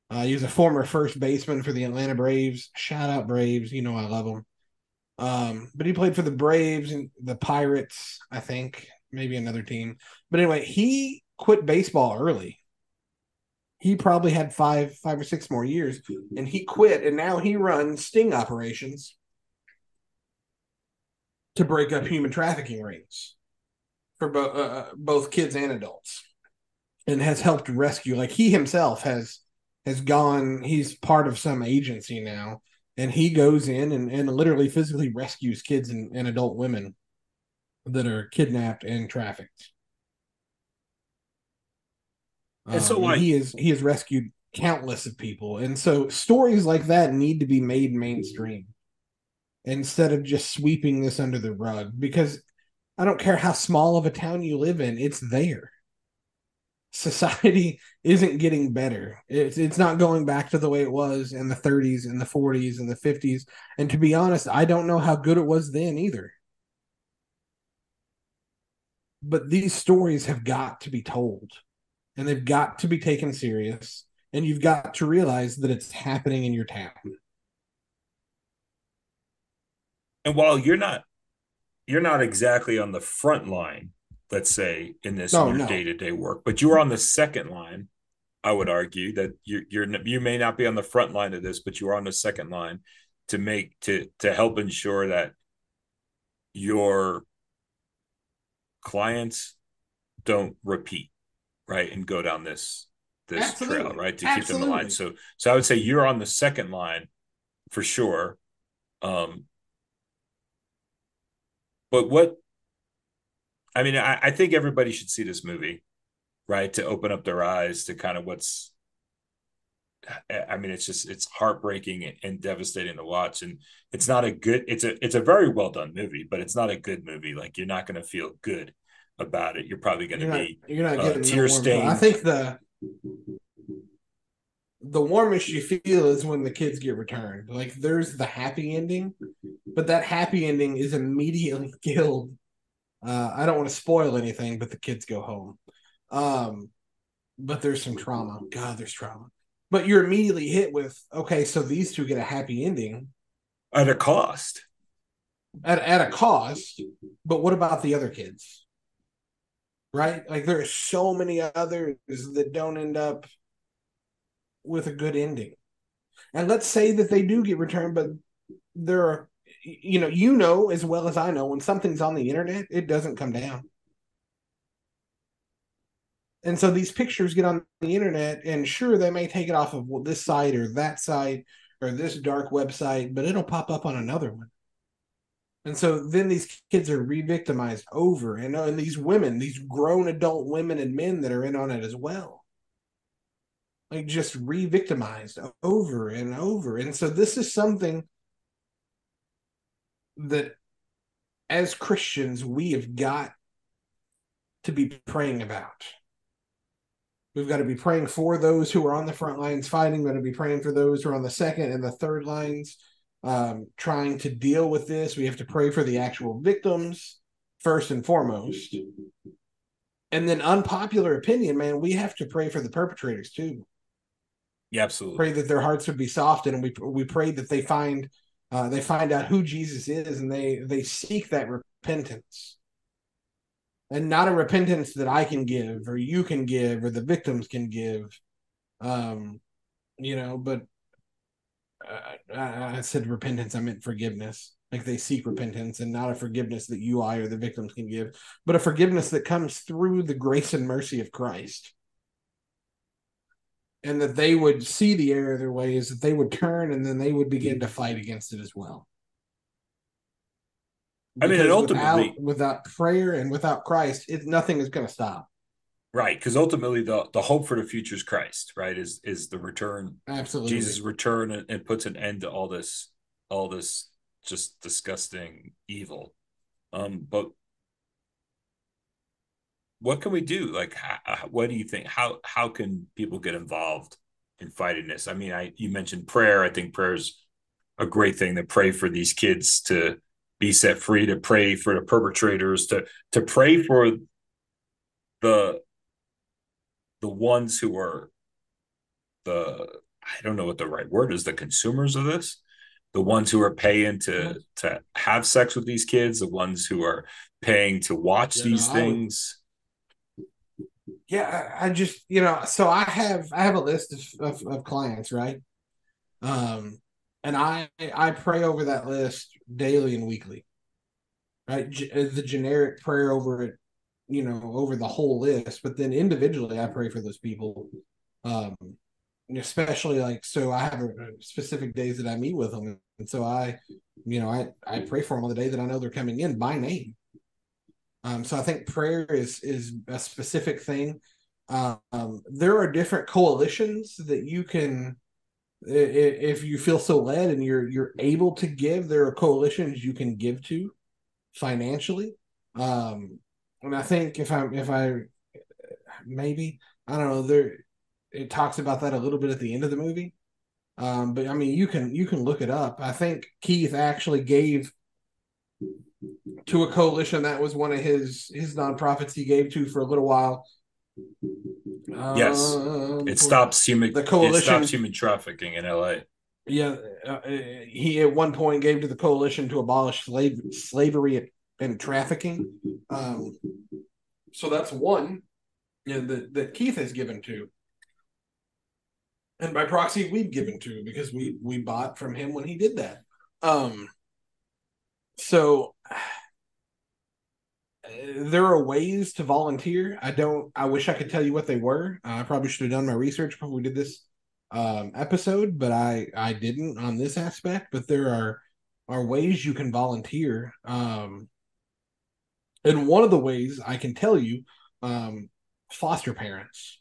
Uh, he was a former first baseman for the Atlanta Braves. Shout out Braves, you know I love them. Um, but he played for the Braves and the Pirates, I think, maybe another team. But anyway, he quit baseball early. He probably had five, five or six more years, and he quit, and now he runs sting operations to break up human trafficking rings for bo- uh, uh, both kids and adults, and has helped rescue. Like he himself has has gone. He's part of some agency now, and he goes in and, and literally physically rescues kids and, and adult women that are kidnapped and trafficked. And so, um, like, he is he has rescued countless of people, and so stories like that need to be made mainstream instead of just sweeping this under the rug. Because I don't care how small of a town you live in, it's there. Society isn't getting better. It's it's not going back to the way it was in the 30s and the 40s and the 50s. And to be honest, I don't know how good it was then either but these stories have got to be told and they've got to be taken serious and you've got to realize that it's happening in your town
and while you're not you're not exactly on the front line, let's say, in this
No,
in your
no.
day to day work, but you are on the second line. I would argue that you're you're you may not be on the front line of this, but you are on the second line to make to to help ensure that your clients don't repeat, right, and go down this this trail, right, to keep them
Absolutely.
alive. So so I would say you're on the second line for sure. Um, but what I mean, I, I think everybody should see this movie, right? To open up their eyes to kind of what's I mean, it's just it's heartbreaking and, devastating to watch. And it's not a good it's a it's a very well done movie, but it's not a good movie. Like you're not gonna feel good about it. You're probably gonna be
you're not
uh,
getting
tear stained.
I think the the warmest you feel is when the kids get returned. Like there's the happy ending, but that happy ending is immediately killed. Uh, I don't want to spoil anything, but the kids go home. Um, but there's some trauma. God, there's trauma. But you're immediately hit with okay, so these two get a happy ending
at a cost.
at at a cost. But what about the other kids? Right? Like there are so many others that don't end up with a good ending. And let's say that they do get returned, but there are you know, you know as well as I know when something's on the internet, it doesn't come down. And so these pictures get on the internet, and sure, they may take it off of this site or that site or this dark website, but it'll pop up on another one. And so then these kids are re-victimized over and uh, and these women, these grown adult women and men that are in on it as well. Like just re-victimized over and over. And so this is something that as Christians we have got to be praying about. We've got to be praying for those who are on the front lines fighting. We've got to be praying for those who are on the second and the third lines um, trying to deal with this. We have to pray for the actual victims first and foremost. And then, unpopular opinion, man, we have to pray for the perpetrators too.
Yeah, absolutely.
Pray that their hearts would be softened, and we we pray that they find uh, they find out who Jesus is, and they they seek that repentance, and not a repentance that I can give or you can give or the victims can give, um, you know. But I, I said repentance, I meant forgiveness. Like they seek repentance and not a forgiveness that you, I, or the victims can give, but a forgiveness that comes through the grace and mercy of Christ and that they would see the error of their ways, that they would turn, and then they would begin to fight against it as well.
I mean, and ultimately-
without, without prayer and without Christ, it nothing is going to stop.
Right, because ultimately the the hope for the future is Christ, right? Is is the return,
Absolutely,
Jesus' return, and, and puts an end to all this, all this just disgusting evil. Um, but what can we do? Like, how, what do you think? How how can people get involved in fighting this? I mean, I you mentioned prayer. I think prayer is a great thing to pray for these kids to be set free, to pray for the perpetrators, to to pray for the the ones who are the I don't know what the right word is, the consumers of this, the ones who are paying to to have sex with these kids, the ones who are paying to watch
Yeah,
these
no, I would-
things.
yeah. I, I just you know, so I have I have a list of, of, of clients, right? Um, and I I pray over that list daily and weekly, right? G- uh, the generic prayer over it, you know, over the whole list, but then individually I pray for those people. Um, especially like so I have specific days that I meet with them, and so I, you know, I I pray for them on the day that I know they're coming in by name. Um, so I think prayer is is a specific thing. Um, there are different coalitions that you can, if you feel so led and you're you're able to give, there are coalitions you can give to financially. Um, and I think if I if I maybe I don't know there it talks about that a little bit at the end of the movie. Um, but I mean you can you can look it up. I think Keith actually gave to a coalition that was one of his his nonprofits he gave to for a little while.
Yes.
Um,
It stops human
The
it
coalition-
stops human trafficking in LA.
Yeah, uh, he at one point gave to the coalition to abolish slave slavery and trafficking. Um, so that's one know, that that Keith has given to, and by proxy we've given to because we we bought from him when he did that. Um, so there are ways to volunteer. I don't. I wish I could tell you what they were. Uh, I probably should have done my research before we did this um, episode, but I I didn't on this aspect. But there are are ways you can volunteer. Um, and one of the ways I can tell you, um, foster parents.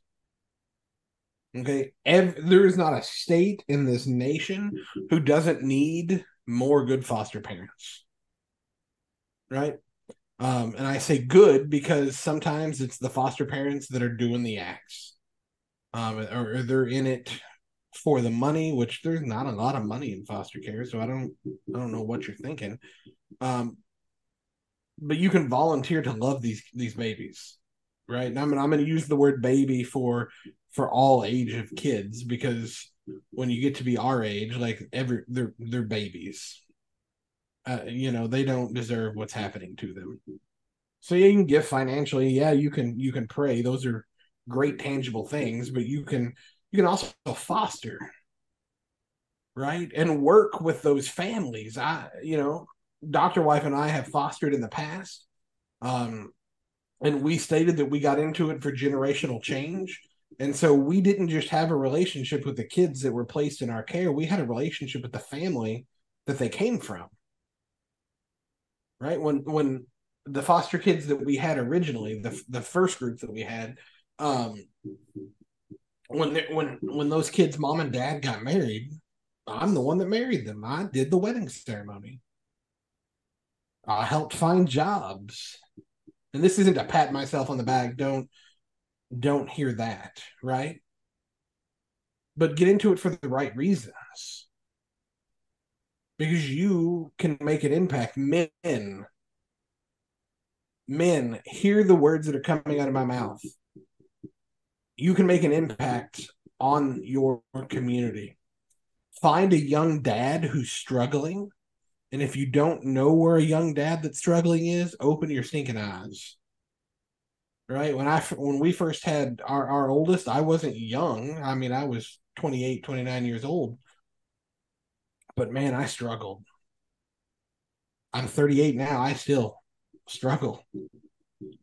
Okay, Ev- there is not a state in this nation who doesn't need more good foster parents. Right? Um, and I say good because sometimes it's the foster parents that are doing the acts. Um, or, or they're in it for the money, which there's not a lot of money in foster care, so I don't I don't know what you're thinking. Um, but you can volunteer to love these these babies, right? And I'm I'm going to use the word baby for for all age of kids because when you get to be our age, like every they're they're babies, uh, you know they don't deserve what's happening to them. So you can give financially. Yeah you can you can pray. Those are great tangible things but you can you can also foster right? And work with those families. I you know dr wife and i have fostered in the past um and we stated that we got into it for generational change. And so we didn't just have a relationship with the kids that were placed in our care. We had a relationship with the family that they came from right? When when the foster kids that we had originally, the the first group that we had, um, when they, when when those kids' mom and dad got married, I'm the one that married them. I did the wedding ceremony. I helped find jobs, and this isn't to pat myself on the back. Don't don't hear that, right? But get into it for the right reasons because you can make an impact. Men, men, hear the words that are coming out of my mouth. You can make an impact on your community. Find a young dad who's struggling. And if you don't know where a young dad that's struggling is, open your stinking eyes. Right? When I when we first had our, our oldest, I wasn't young. I mean, I was 28, 29 years old but man, I struggled. I'm 38 now. I still struggle.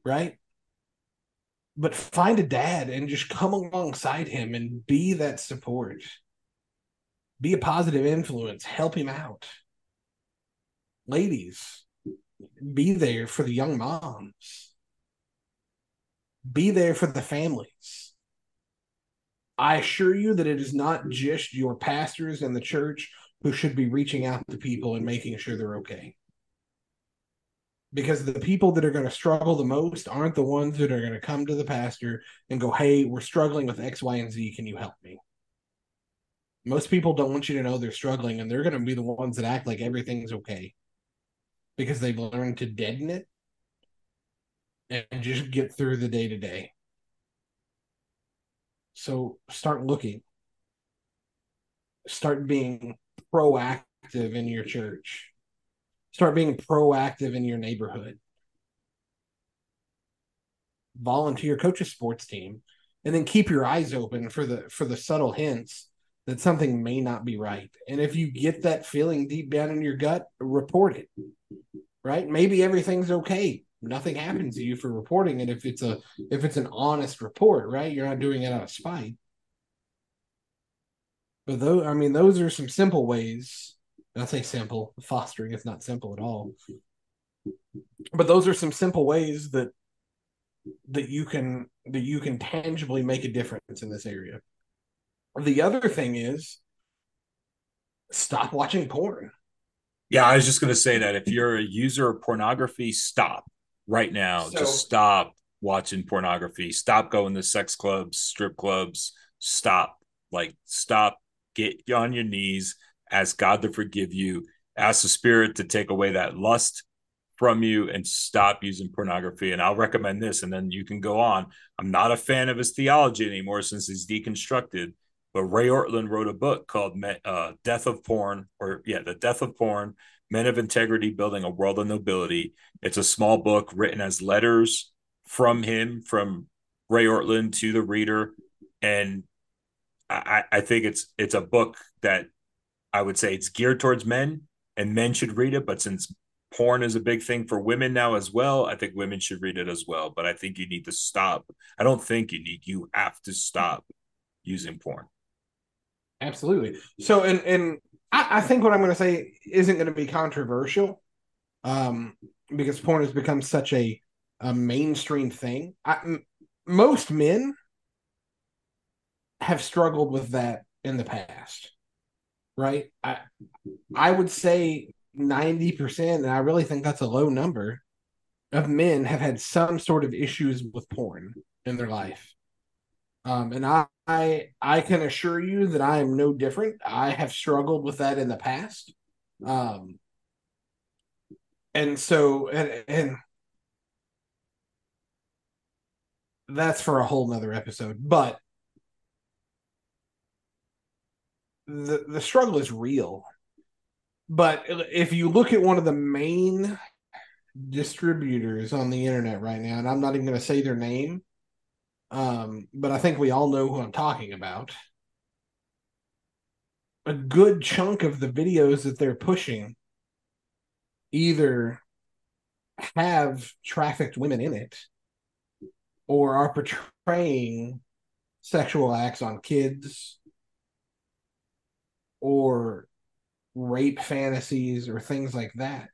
Right? But find a dad and just come alongside him and be that support. Be a positive influence. Help him out. Ladies, be there for the young moms. Be there for the families. I assure you that it is not just your pastors and the church who should be reaching out to people and making sure they're okay. Because the people that are going to struggle the most aren't the ones that are going to come to the pastor and go, Hey, we're struggling with X, Y, and Z. Can you help me? Most people don't want you to know they're struggling, and they're going to be the ones that act like everything's okay because they've learned to deaden it and just get through the day to day. So start looking, start being proactive in your church. Start being proactive in your neighborhood. Volunteer, coach a sports team, and then keep your eyes open for the for the subtle hints that something may not be right. And if you get that feeling deep down in your gut, report it. Right? Maybe everything's okay. Nothing happens to you for reporting it if it's a if it's an honest report, right? You're not doing it out of spite. But those, I mean, those are some simple ways. I say simple. Fostering is not simple at all. But those are some simple ways that that you can that you can tangibly make a difference in this area. The other thing is stop watching porn.
Yeah, I was just going to say that if you're a user of pornography, stop right now. So, just stop watching pornography. Stop going to sex clubs, strip clubs. Stop. Like, stop get on your knees, ask God to forgive you, ask the Spirit to take away that lust from you and stop using pornography. And I'll recommend this, and then you can go on. I'm not a fan of his theology anymore since he's deconstructed. But Ray Ortlund wrote a book called uh, "Death of Porn," or yeah, "The Death of Porn: Men of Integrity Building a World of Nobility. It's a small book written as letters from him, from Ray Ortlund to the reader. And I, I think it's it's a book that I would say it's geared towards men and men should read it. But since porn is a big thing for women now as well, I think women should read it as well. But I think you need to stop. I don't think you need, you have to stop using porn.
Absolutely. So, and and I, I think what I'm going to say isn't going to be controversial, um, because porn has become such a a mainstream thing. I, m- most men have struggled with that in the past, right? I I would say ninety percent, and I really think that's a low number of men have had some sort of issues with porn in their life. Um, and I, I I can assure you that I am no different. I have struggled with that in the past. Um, and so and and that's for a whole nother episode. But the the struggle is real. But if you look at one of the main distributors on the internet right now, and I'm not even going to say their name, um, but I think we all know who I'm talking about. A good chunk of the videos that they're pushing either have trafficked women in it or are portraying sexual acts on kids or rape fantasies or things like that.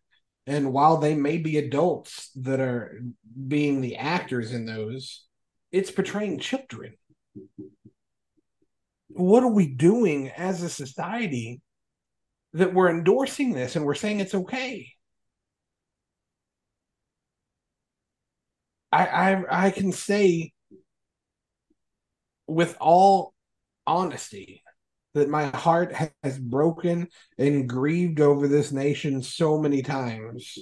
And while they may be adults that are being the actors in those, it's portraying children. What are we doing as a society that we're endorsing this and we're saying it's okay? I I, I can say with all honesty that my heart has broken and grieved over this nation so many times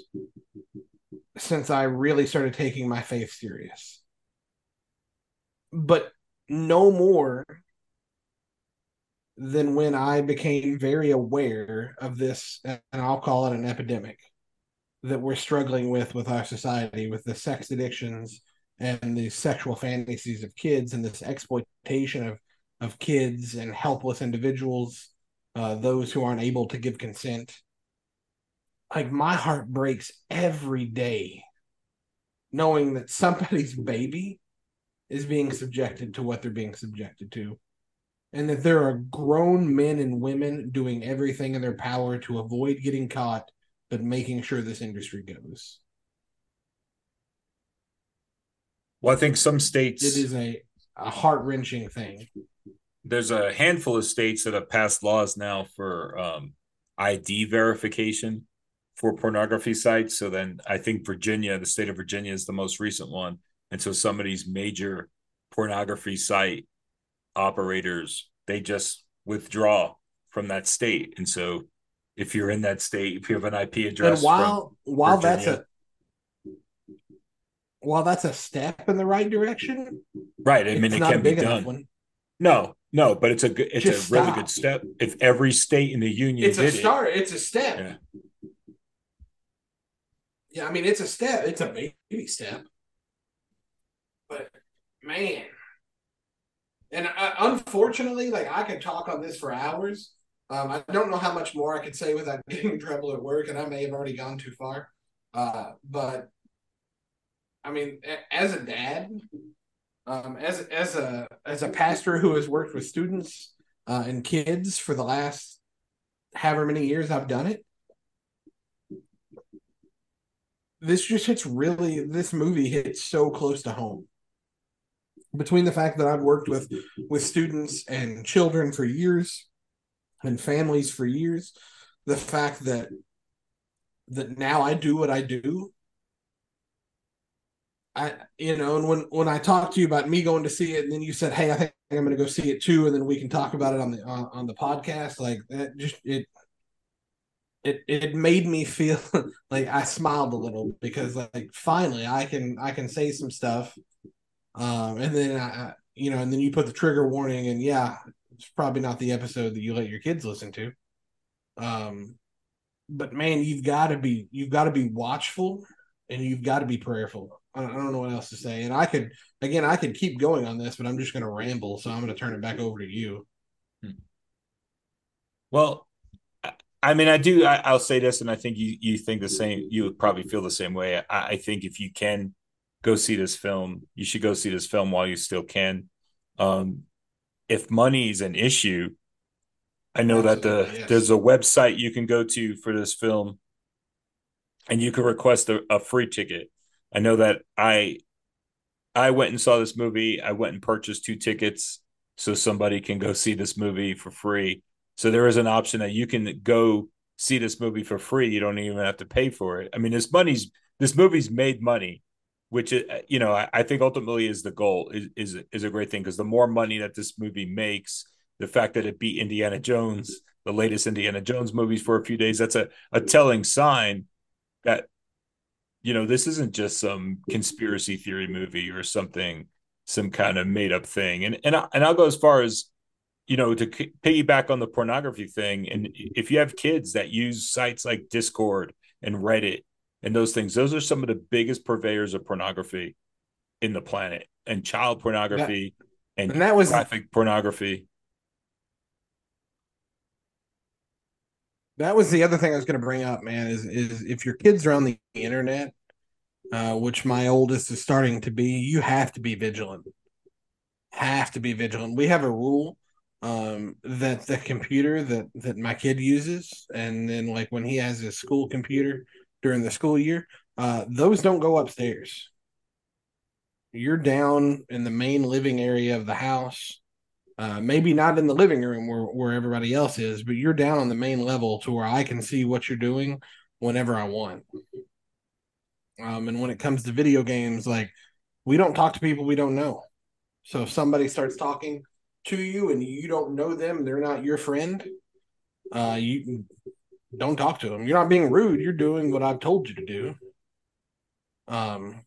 since I really started taking my faith serious. But no more than when I became very aware of this, and I'll call it an epidemic that we're struggling with with our society, with the sex addictions and the sexual fantasies of kids and this exploitation of of kids and helpless individuals, uh, those who aren't able to give consent. Like my heart breaks every day knowing that somebody's baby is being subjected to what they're being subjected to. And that there are grown men and women doing everything in their power to avoid getting caught, but making sure this industry goes.
Well, I think some states
it is a, a heart wrenching thing
there's a handful of states that have passed laws now for um, ID verification for pornography sites. So then I think Virginia, the state of Virginia, is the most recent one. And so some of these major pornography site operators, they just withdraw from that state. And so if you're in that state, if you have an IP address,
and while while Virginia, that's a while that's a step in the right direction,
right? I mean, it can be done. No, no, but it's a good, it's Just a really good step. If every state in the union,
it's a start. It, it's a step. Yeah. yeah, I mean, it's a step. It's a baby step. But man, and uh, unfortunately, like I could talk on this for hours. Um, I don't know how much more I could say without getting in trouble at work, and I may have already gone too far. Uh, but I mean, as a dad, um, as as a as a pastor who has worked with students uh, and kids for the last however many years I've done it, this just hits really. This movie hits so close to home. Between the fact that I've worked with with students and children for years, and families for years, the fact that that now I do what I do I, you know, and when when I talked to you about me going to see it, and then you said, "Hey, I think I'm going to go see it too," and then we can talk about it on the on, on the podcast. Like that, just it, it it made me feel like I smiled a little because like finally I can I can say some stuff, um, and then I, you know, and then you put the trigger warning, and yeah, it's probably not the episode that you let your kids listen to, um, but man, you've got to be you've got to be watchful and you've got to be prayerful. I don't, know what else to say. And I could again, I could keep going on this, but I'm just going to ramble, so I'm going to turn it back over to you.
Well, I mean, I do. I, will say this, and I think you you think the same. You would probably feel the same way. I, I, think if you can go see this film, you should go see this film while you still can. Um, if money is an issue, I know Absolutely, that the yes. there's a website you can go to for this film, and you can request a, a free ticket. I know that I I went and saw this movie. I went and purchased two tickets so somebody can go see this movie for free. So there is an option that you can go see this movie for free. You don't even have to pay for it. I mean, this money's this movie's made money, which uh, you know I, I think ultimately is the goal is is, is a great thing because the more money that this movie makes, the fact that it beat Indiana Jones, the latest Indiana Jones movies for a few days, that's a a telling sign that you know this isn't just some conspiracy theory movie or something some kind of made up thing. And and I, and I'll go as far as you know, to piggyback on the pornography thing, and if you have kids that use sites like Discord and Reddit and those things, those are some of the biggest purveyors of pornography in the planet, and child pornography that, and, and that was graphic pornography.
That was the other thing I was going to bring up, man. Is is if your kids are on the internet, uh, which my oldest is starting to be, you have to be vigilant. Have to be vigilant. We have a rule um that the computer that that my kid uses and then like when he has his school computer during the school year uh those don't go upstairs you're down in the main living area of the house uh maybe not in the living room where, where everybody else is but you're down on the main level to where i can see what you're doing whenever i want um and when it comes to video games like we don't talk to people we don't know so if somebody starts talking to you and you don't know them, they're not your friend, uh, you don't talk to them. You're not being rude. You're doing what I've told you to do. Um,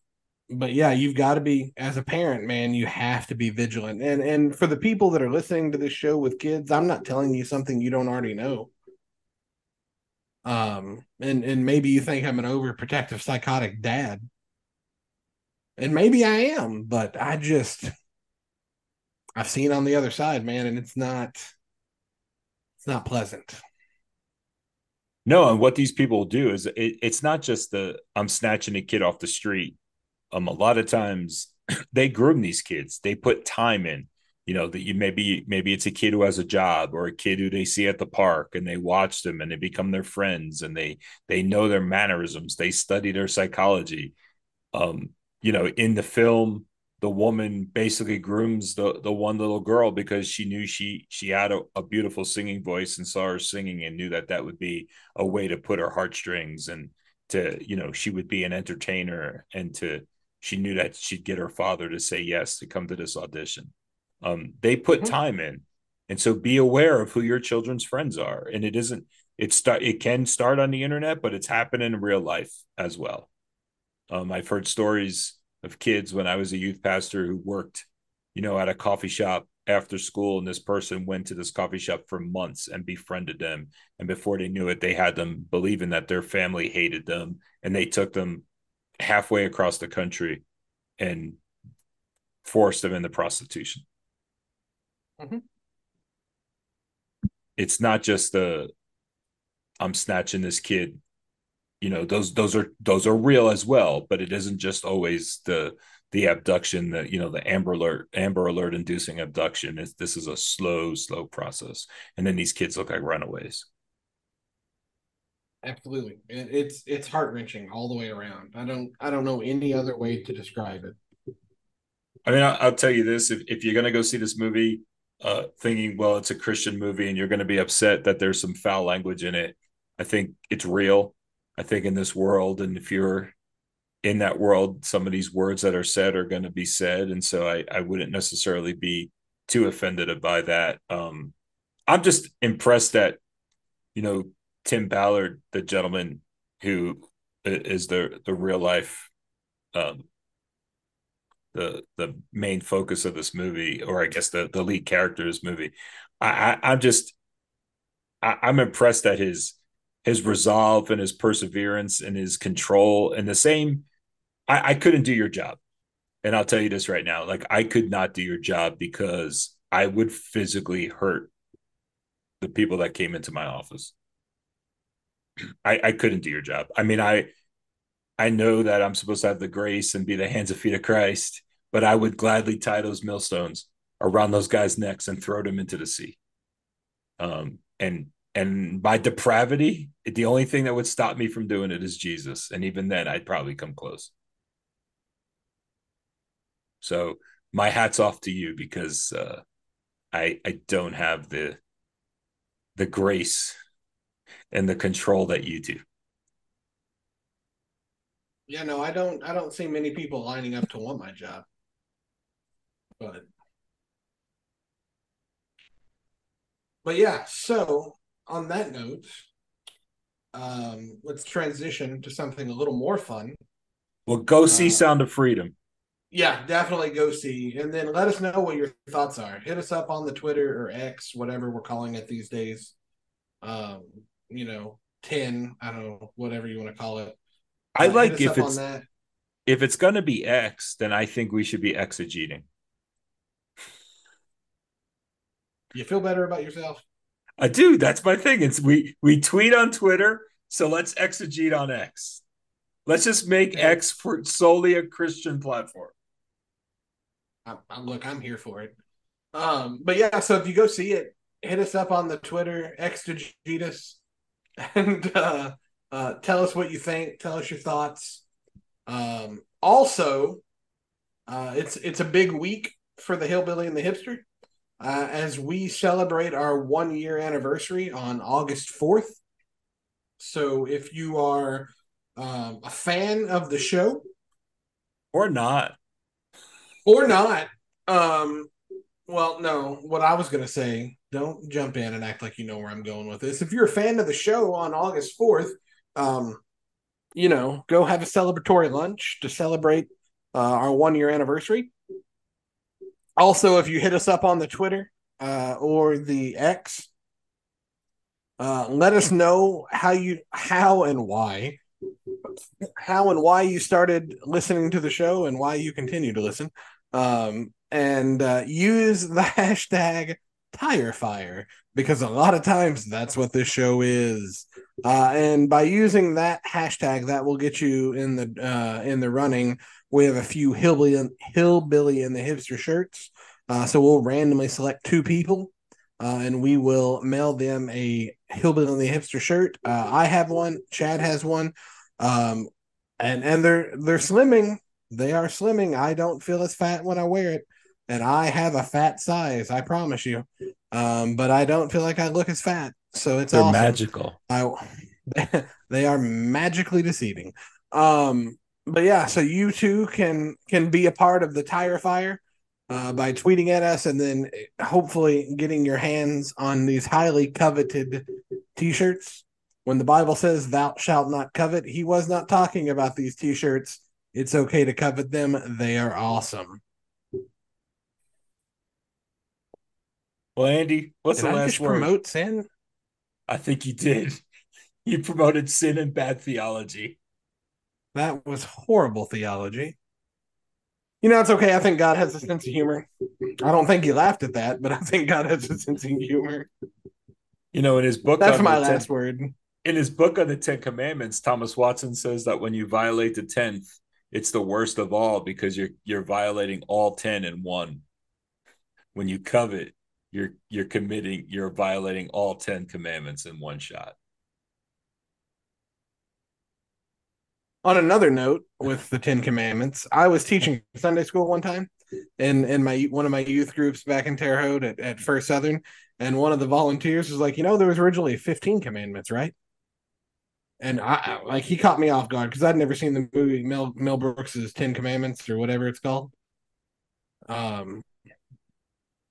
but yeah, you've got to be as a parent, man. You have to be vigilant. And and for the people that are listening to this show with kids, I'm not telling you something you don't already know. Um, and and maybe you think I'm an overprotective psychotic dad, and maybe I am, but I just I've seen on the other side, man, and it's not it's not pleasant.
No, and what these people do is it, it's not just the I'm snatching a kid off the street. Um, a lot of times they groom these kids. They put time in. You know that you maybe maybe it's a kid who has a job or a kid who they see at the park and they watch them and they become their friends and they they know their mannerisms. They study their psychology. Um, you know, in the film, the woman basically grooms the the one little girl because she knew she she had a, a, beautiful singing voice and saw her singing and knew that that would be a way to put her heartstrings and to you know she would be an entertainer and to she knew that she'd get her father to say yes to come to this audition um they put mm-hmm. time in and so be aware of who your children's friends are and it isn't it start it can start on the internet but it's happening in real life as well um i've heard stories of kids when I was a youth pastor who worked, you know, at a coffee shop after school. And this person went to this coffee shop for months and befriended them. And before they knew it, they had them believing that their family hated them. And they took them halfway across the country and forced them into prostitution. Mm-hmm. It's not just the I'm snatching this kid you know those those are those are real as well but it isn't just always the the abduction that you know the amber alert amber alert inducing abduction is this is a slow slow process and then these kids look like runaways
absolutely. It's it's heart-wrenching all the way around. I don't i don't know any other way to describe it.
I mean i'll, tell you this if, if you're going to go see this movie uh thinking well it's a christian movie and you're going to be upset that there's some foul language in it i think it's real. I think in this world, and if you're in that world, some of these words that are said are going to be said, and so I I wouldn't necessarily be too offended by that. Um, I'm just impressed that you know Tim Ballard, the gentleman who is the the real life um, the the main focus of this movie, or I guess the the lead character of this movie. I, I am just I, I'm impressed that his his resolve and his perseverance and his control and the same I, I couldn't do your job and i'll tell you this right now like i could not do your job because i would physically hurt the people that came into my office i i couldn't do your job i mean i i know that i'm supposed to have the grace and be the hands and feet of christ but i would gladly tie those millstones around those guys necks and throw them into the sea um and and by depravity, the only thing that would stop me from doing it is Jesus. And even then, I'd probably come close. So my hat's off to you because uh, I I don't have the the grace and the control that you do.
Yeah, no, I don't. I don't see many people lining up to want my job, but but yeah. So on that note, um, let's transition to something a little more fun.
Well, go see uh, Sound of Freedom.
Yeah, definitely go see. And then let us know what your thoughts are. Hit us up on the Twitter or X, whatever we're calling it these days. Um, you know, 10, I don't know, whatever you want to call it.
I uh, like if it's if it's gonna be X, then I think we should be exegeting.
You feel better about yourself?
I do. That's my thing. It's we we tweet on Twitter, so let's exegete on X. Let's just make X for solely a Christian platform.
I, I, look, I'm here for it. Um, but yeah, so if you go see it, hit us up on the Twitter, exegetus, and uh, uh, tell us what you think. Tell us your thoughts. Um, also, uh, it's it's a big week for the hillbilly and the hipster uh, as we celebrate our one year anniversary on August 4th. So if you are um, a fan of the show,
or not,
or not, um, well, no, what I was going to say, don't jump in and act like you know where I'm going with this. If you're a fan of the show on August 4th, um, you know, go have a celebratory lunch to celebrate uh, our one year anniversary. Also, if you hit us up on the Twitter uh, or the X, uh, let us know how you how and why how and why you started listening to the show and why you continue to listen. Um, and uh, use the hashtag tire fire because a lot of times that's what this show is. Uh, and by using that hashtag, that will get you in the uh, in the running. We have a few hillbilly hillbilly in the hipster shirts. Uh, so we'll randomly select two people, uh, and we will mail them a hillbilly and the hipster shirt. Uh, I have one. Chad has one, um, and and they're they're slimming. They are slimming. I don't feel as fat when I wear it, and I have a fat size. I promise you. Um, but I don't feel like I look as fat. So it's
they're awesome. magical.
I they are magically deceiving. Um, but yeah, so you too can can be a part of the tire fire uh, by tweeting at us and then hopefully getting your hands on these highly coveted t-shirts. When the Bible says thou shalt not covet, he was not talking about these t-shirts. It's okay to covet them. They are awesome.
Well, Andy, what's did the I last word?
Promote sin.
I think you did. You promoted sin and bad theology.
That was horrible theology. You know, it's okay. I think God has a sense of humor. I don't think he laughed at that, but I think God has a sense of humor.
You know, in his book,
that's my last ten, word.
In his book on the Ten Commandments, Thomas Watson says that when you violate the tenth, it's the worst of all because you're you're violating all ten in one. When you covet, you're you're committing, you're violating all ten commandments in one shot.
on another note with the Ten Commandments, I was teaching Sunday school one time in in my one of my youth groups back in Terre Haute at, at First Southern, and one of the volunteers was like, you know, there was originally 15 commandments, right? And I like he caught me off guard because I'd never seen the movie Mel Mel Brooks's Ten Commandments or whatever it's called. Um,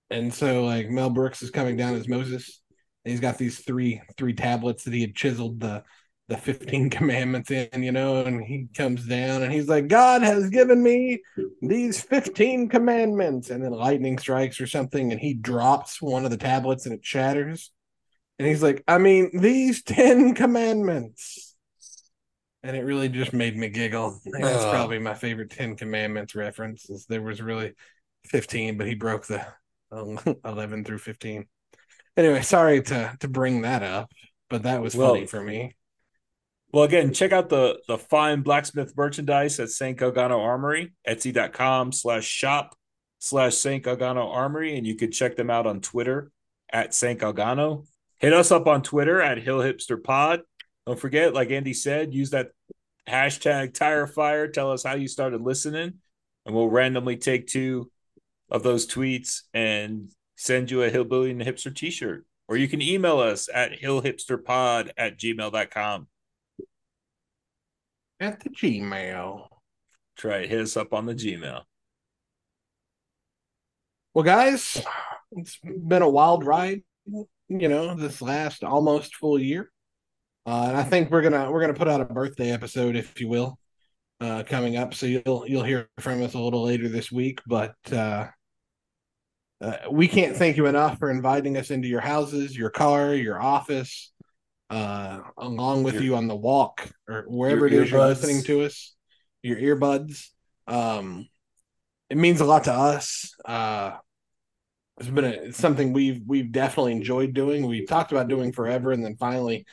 and so like Mel Brooks is coming down as Moses, and he's got these three three tablets that he had chiseled the the 15 commandments in, you know, and he comes down and he's like, God has given me these 15 commandments. And then lightning strikes or something, and he drops one of the tablets and it shatters. And he's like, I mean, these 10 commandments. And it really just made me giggle. That's probably my favorite 10 commandments reference. Is there was really 15, but he broke the Um, 11 through 15. Anyway, sorry to to bring that up, but that was
Well,
funny for me.
Well, again, check out the the fine blacksmith merchandise at St. Galgano Armory, etsy.com slash shop slash St. Galgano Armory, and you can check them out on Twitter at St. Galgano. Hit us up on Twitter at Hill Hipster Pod. Don't forget, like Andy said, use that hashtag tire fire. Tell us how you started listening, and we'll randomly take two of those tweets and send you a Hillbilly and the Hipster t shirt. Or you can email us at hillhipsterpod at gmail.com.
At the Gmail.
Try it. Hit us up on the Gmail.
Well, guys, it's been a wild ride, you know, this last almost full year. Uh, and I think we're gonna we're gonna put out a birthday episode, if you will, uh, coming up. So you'll you'll hear from us a little later this week. But uh, uh, we can't thank you enough for inviting us into your houses, your car, your office, uh, along with
Your-
you on the walk or wherever it is you're listening to us. Your earbuds. Um, it means a lot to us. Uh, it's been a, it's something we've we've definitely enjoyed doing. We talked about doing forever, and then finally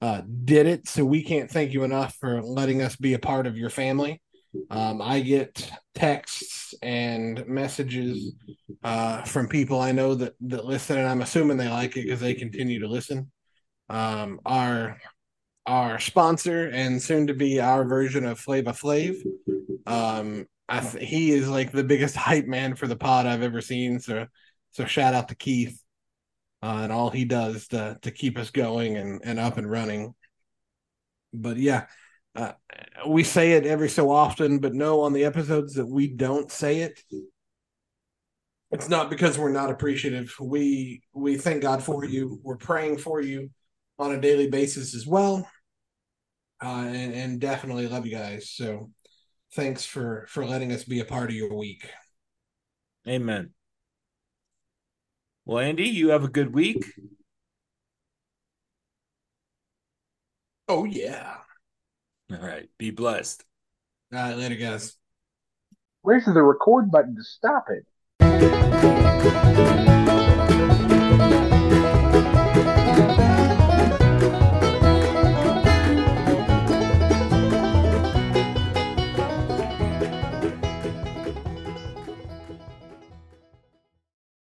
uh, did it. So we can't thank you enough for letting us be a part of your family. Um, I get texts and messages uh, from people I know that that listen, and I'm assuming they like it because they continue to listen. Um, our our sponsor and soon to be our version of Flavor Flav. Um, th- he is like the biggest hype man for the pod I've ever seen. So so shout out to Keith uh, and all he does to to keep us going and and up and running. But yeah, uh, we say it every so often, but no, on the episodes that we don't say it, it's not because we're not appreciative. We we thank God for you. We're praying for you on a daily basis as well, uh, and, and definitely love you guys. So thanks for for letting us be a part of your week.
Amen. Well, Andy, you have a good week.
Oh yeah.
All right. Be blessed.
All right, later, guys.
Where's the record button to stop it?